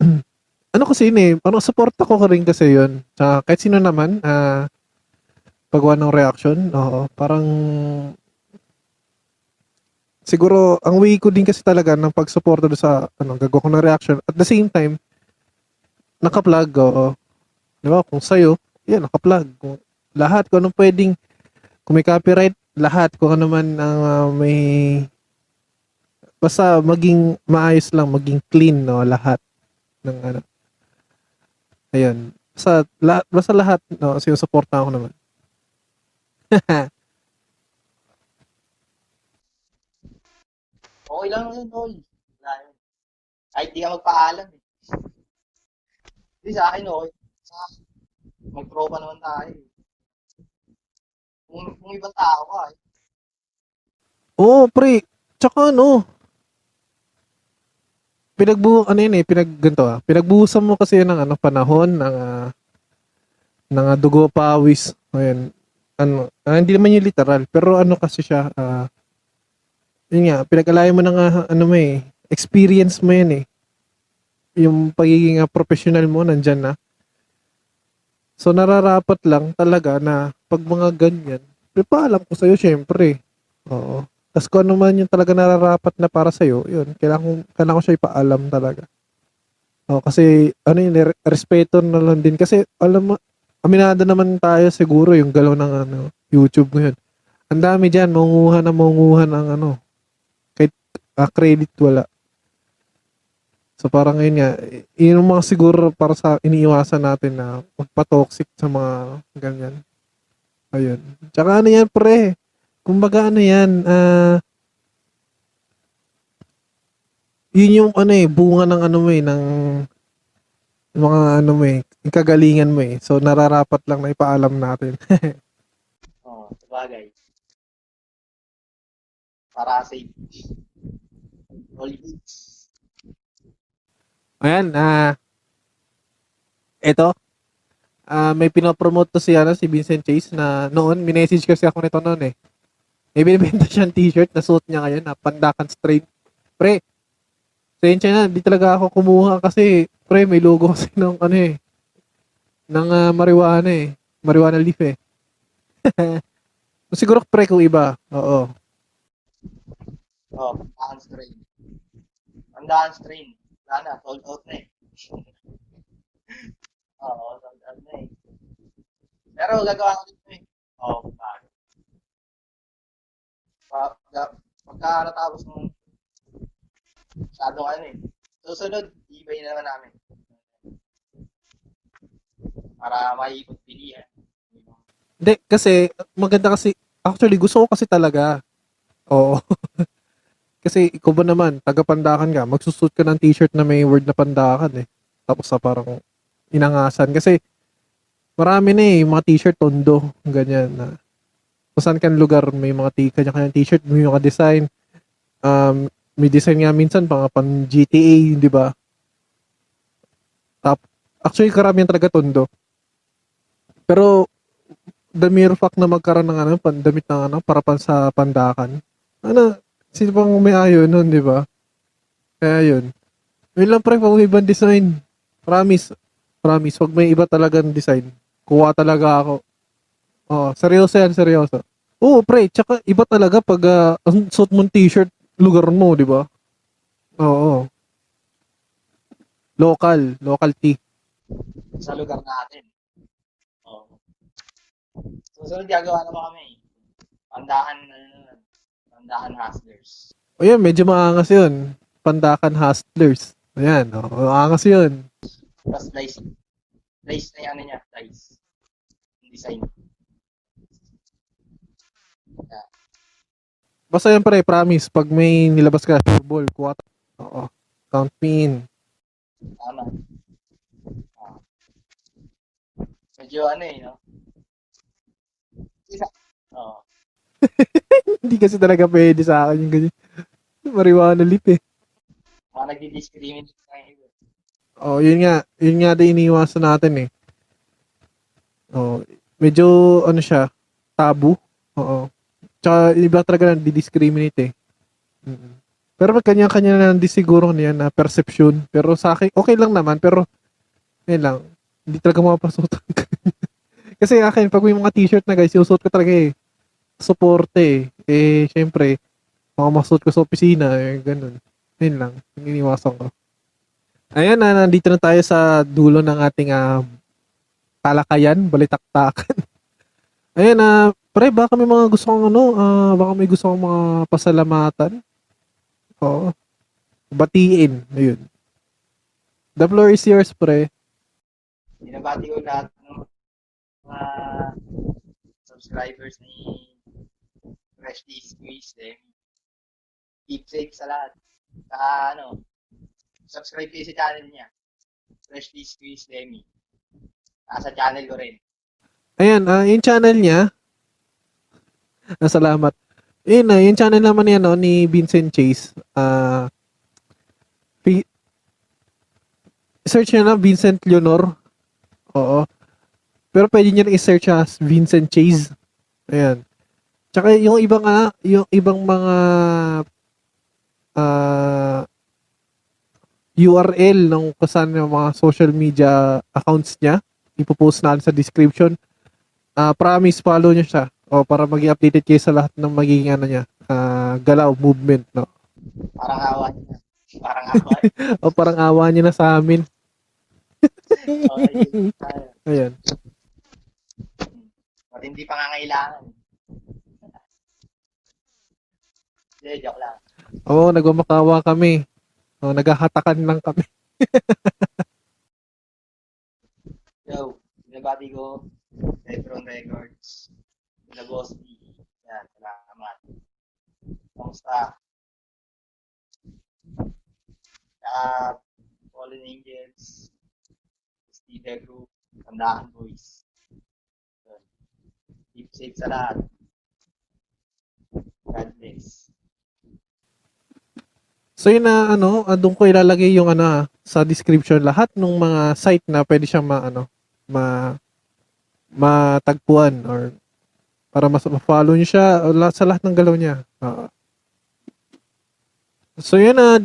<clears throat> ano kasi yun eh, parang support ako rin kasi yun. Tsaka kahit sino naman, ah, pagwa ng reaction, oo, parang, siguro, ang way ko din kasi talaga ng pagsuporta doon sa, ano, gagawa ko ng reaction. At the same time, naka-plug, oo. Di ba? Kung sa'yo, yan, naka-plug. Kung lahat, kung anong pwedeng, kung may copyright, lahat, kung ano man ang ah, may, basta maging maayos lang, maging clean, no, lahat ng ano. Ayun. Basta, lahat, basta lahat, no, sinusuporta ako naman. <laughs> Okay lang yun, tol. Wala. Kahit di ka magpaalam eh. Hindi sa akin, okay. Sa akin. Mag-tropa naman tayo. eh. Kung, kung ibang tao ka eh. Oo, pre. Tsaka ano, pinagbu ano yun eh, pinag ganito ah. Pinagbuhusan mo kasi ng ano panahon ng ah, ng ah, dugo pawis. Ayun. Ano, ah, hindi naman yung literal, pero ano kasi siya ah yun nga, pinag-alayan mo ng ah, ano mo eh, experience mo yan eh. Yung pagiging ah, professional mo nandyan na. So nararapat lang talaga na pag mga ganyan, prepaalam ko sa'yo syempre. Oo. Tapos kung ano man yung talaga nararapat na para sa'yo, yun, kailangan, kailangan ko siya ipaalam talaga. O, kasi, ano yun, eh, re- respeto na lang din. Kasi, alam mo, aminado naman tayo siguro yung galaw ng ano, YouTube ngayon. Ang dami dyan, mangunguha na mangunguha ng ano, ah, credit wala. So parang ngayon nga, yun yung mga siguro para sa iniiwasan natin na magpa-toxic sa mga ganyan. Ayun. Tsaka ano yan pre, kumbaga ano yan, ah, yun yung ano eh, bunga ng ano mo eh, ng mga ano mo eh, kagalingan mo eh. So nararapat lang na ipaalam natin. <laughs> Oo, sabagay. Para safe. Ayan, ah, eto, ah, may pinopromote to si, ano, si Vincent Chase na noon, minessage kasi ako nito noon eh. May binibenta siyang t-shirt na suot niya ngayon na pandakan straight. Pre, sensya na, di talaga ako kumuha kasi, pre, may logo kasi <laughs> ng ano eh, ng ah, marijuana eh. Marijuana leaf eh. <laughs> Siguro pre kung iba. Oo. Oh, pandakan strain. Pandakan strain. Wala na, sold out na eh. <laughs> Oo, sold out na eh. Pero gagawa ko dito eh. Oo, oh, pag. Pa, pagka, natapos ng masyadong ano eh. Susunod, ibay na naman namin. Para maikot pilihan. Hindi, kasi maganda kasi actually gusto ko kasi talaga. Oo. <laughs> kasi ikaw ba naman, taga Pandakan ka, magsusut ka ng t-shirt na may word na Pandakan eh. Tapos sa parang inangasan. Kasi marami na eh, mga t-shirt tondo, ganyan na. Kung saan kan lugar, may mga t kanya-kanyang t-shirt, may mga design. Um, may design nga minsan pang pang GTA, di ba? Tap, actually, karamihan talaga tondo. Pero, the mere fact na magkaroon ng ano, pandamit ng ano, para pan sa pandakan. Ano, sino pang may ayo nun, di ba? Kaya yun. Yun lang pre, pag ibang design. Promise. Promise, pag may iba talagang design, kuha talaga ako. Oo, seryoso yan, seryoso. Oo, pre, tsaka iba talaga pag uh, ang suot mong t-shirt, lugar mo, di ba? Oo. Local, local tea. sa lugar natin. Oo. Susunod gagawa naman kami. Pandakan, ano, pandakan hustlers. O yan, medyo maangas yun. Pandakan Hustlers. Ayan, o, maangas yun. Tapos dice. Dice na yung ano niya, dice. Yung Design. Basta yan pre, promise, pag may nilabas ka, Super Bowl, kuha ta- Oo. Count me in. Tama. Ah. Medyo ano eh, no? Isa. Oo. <laughs> Hindi kasi talaga pwede sa akin yung ganyan. Marijuana lip eh. Mga nagdi-discriminate na iba. Oh, yun nga. Yun nga din iniiwasan natin eh. Oh, medyo ano siya, tabu. Oo. Tsaka iba talaga nang discriminate eh. Mm-mm. Pero kanya-kanya na din siguro niyan na perception. Pero sa akin, okay lang naman. Pero, yun lang. Hindi talaga mapasutan <laughs> ko. Kasi akin, pag may mga t-shirt na guys, yung suot ko talaga eh. Suporte eh. Eh, syempre, mga masuot ko sa opisina, eh, ganun. Yun lang. Yung iniwasan ko. Ayan na, nandito na tayo sa dulo ng ating ah, talakayan, balitaktakan. <laughs> Ayan na, pre, baka may mga gusto kong ano, ah, baka may gusto kong mga pasalamatan. Oo. Batiin. Ayun. The floor is yours, pre. Binabati ko lahat ng mga subscribers ni Fresh Tea Squeeze eh. Keep safe sa lahat. Saka ano, subscribe kayo sa channel niya. Fresh Tea Squeeze Demi. Nasa channel ko rin. Ayan, ah, yung channel niya. Ah, salamat. Yun na, yung channel naman niya no, ni Vincent Chase. Ah, pi- search niya na Vincent Leonor. Oo. Pero pwede niya rin i-search as Vincent Chase. Ayan. Tsaka yung ibang nga, yung ibang mga ah URL ng kung saan yung mga social media accounts niya, ipopost natin sa description. Ah, promise follow niyo siya o para maging updated kayo sa lahat ng magiging ano niya, ah, galaw, movement, no. Parang awa niya. Parang awa. <laughs> O parang awa niya na sa amin. <laughs> Okay. Ayan. Matindi pangangailangan. Hindi, joke lang. Oo, nagmamakawa kami. O, naghahatakan lang kami. <laughs> Yo, binabati ko Efron Records. The Boss D. Yan, salamat. Kamusta? Uh, Fallen Angels. Steve Group. Tandaan Boys. Keep safe sa lahat. God bless. So yun na ano, ah, doon ko ilalagay yung ano ah, sa description lahat ng mga site na pwede siyang ma ano, ma matagpuan or para mas ma-follow niyo siya sa lahat ng galaw niya. Oo. so yun na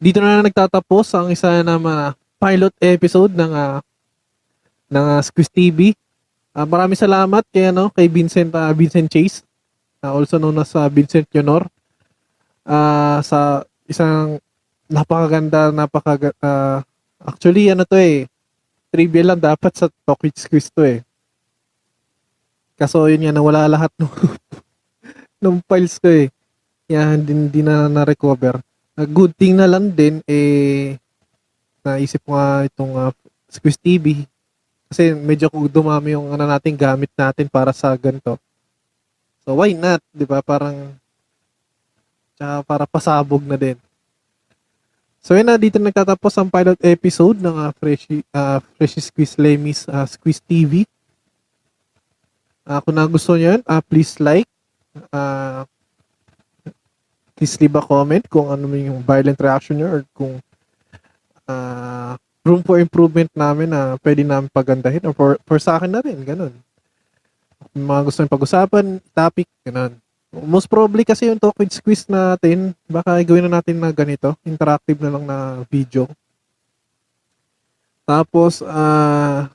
dito na nagtatapos ang isa na mga pilot episode ng ah, ng uh, Squiz TV. Ah, maraming salamat kay ano kay Vincent ah, Vincent Chase, ah, also known as ah, Vincent Leonor. Ah, sa isang napakaganda, napaka ah, actually ano to eh trivia lang dapat sa Talk with Squiz to eh. Kaso yun nga nawala lahat ng <laughs> ng files ko eh. Kaya hindi, hindi na na-recover. Ah, good thing na lang din eh naisip ko nga itong uh, Squiz TV kasi medyo dumami yung ano natin gamit natin para sa ganito. So why not, 'di ba? Parang tsaka para pasabog na din. So yun na dito nagtatapos ang pilot episode ng uh, Freshy uh, Freshy Squiz Lemis uh, Squiz TV. Uh, kung nagustuhan niyo yun, uh, please like uh, please leave a comment kung ano yung violent reaction nyo or kung uh, room for improvement namin na pwede namin pagandahin or for, for sa akin na rin, ganun. Kung mga gusto nyo pag-usapan, topic, ganun. Most probably kasi yung talk with squeeze natin, baka gawin na natin na ganito, interactive na lang na video. Tapos, ah,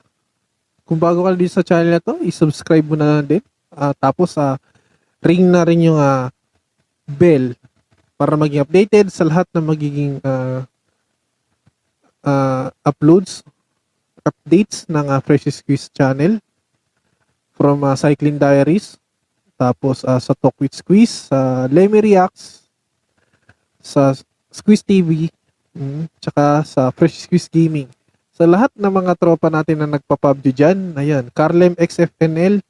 kung bago ka dito sa channel na to, i-subscribe mo na lang din. Ah, tapos, ah, ring na rin yung ah, bell para maging updated sa lahat ng magiging uh, uh, uploads, updates ng uh, Freshest Quiz channel from uh, Cycling Diaries, tapos uh, sa Talk with Squeeze, sa Lemmy Reacts, sa Squeeze TV, mm, tsaka sa Fresh Squeeze Gaming. Sa lahat ng mga tropa natin na nagpa-PUBG dyan, ayan, Carlem XFNL,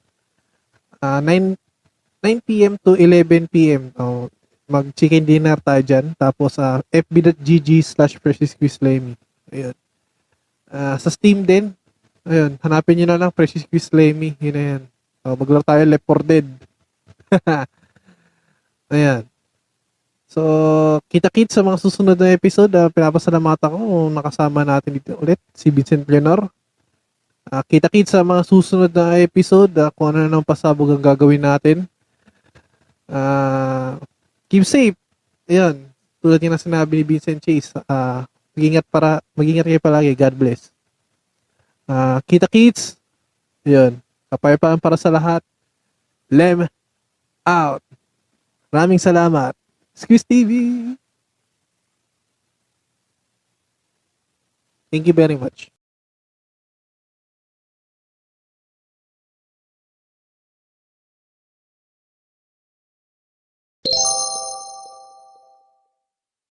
uh, 9 9 p.m. to 11 p.m. Oh, mag-chicken dinner tayo dyan. Tapos sa uh, fb.gg slash Precious Quiz Lemmy. Ayun. Uh, sa Steam din. Ayun. Hanapin nyo na lang Precious Quiz Lemmy. Yun na yan. Oh, maglaro tayo Left 4 Dead. <laughs> Ayan. So, kita-kit sa mga susunod na episode. Uh, pinapasalamatan ko nakasama natin dito ulit si Vincent Leonor. Uh, kita-kit sa mga susunod na episode uh, kung ano na ng pasabog ang gagawin natin. Uh, keep safe. Ayun. Tulad yung na sinabi ni Vincent Chase. Uh, mag-ingat para mag-ingat kayo palagi. God bless. Uh, kita kids. Ayun. Kapayapaan para sa lahat. Lem out. Maraming salamat. Squeeze TV. Thank you very much.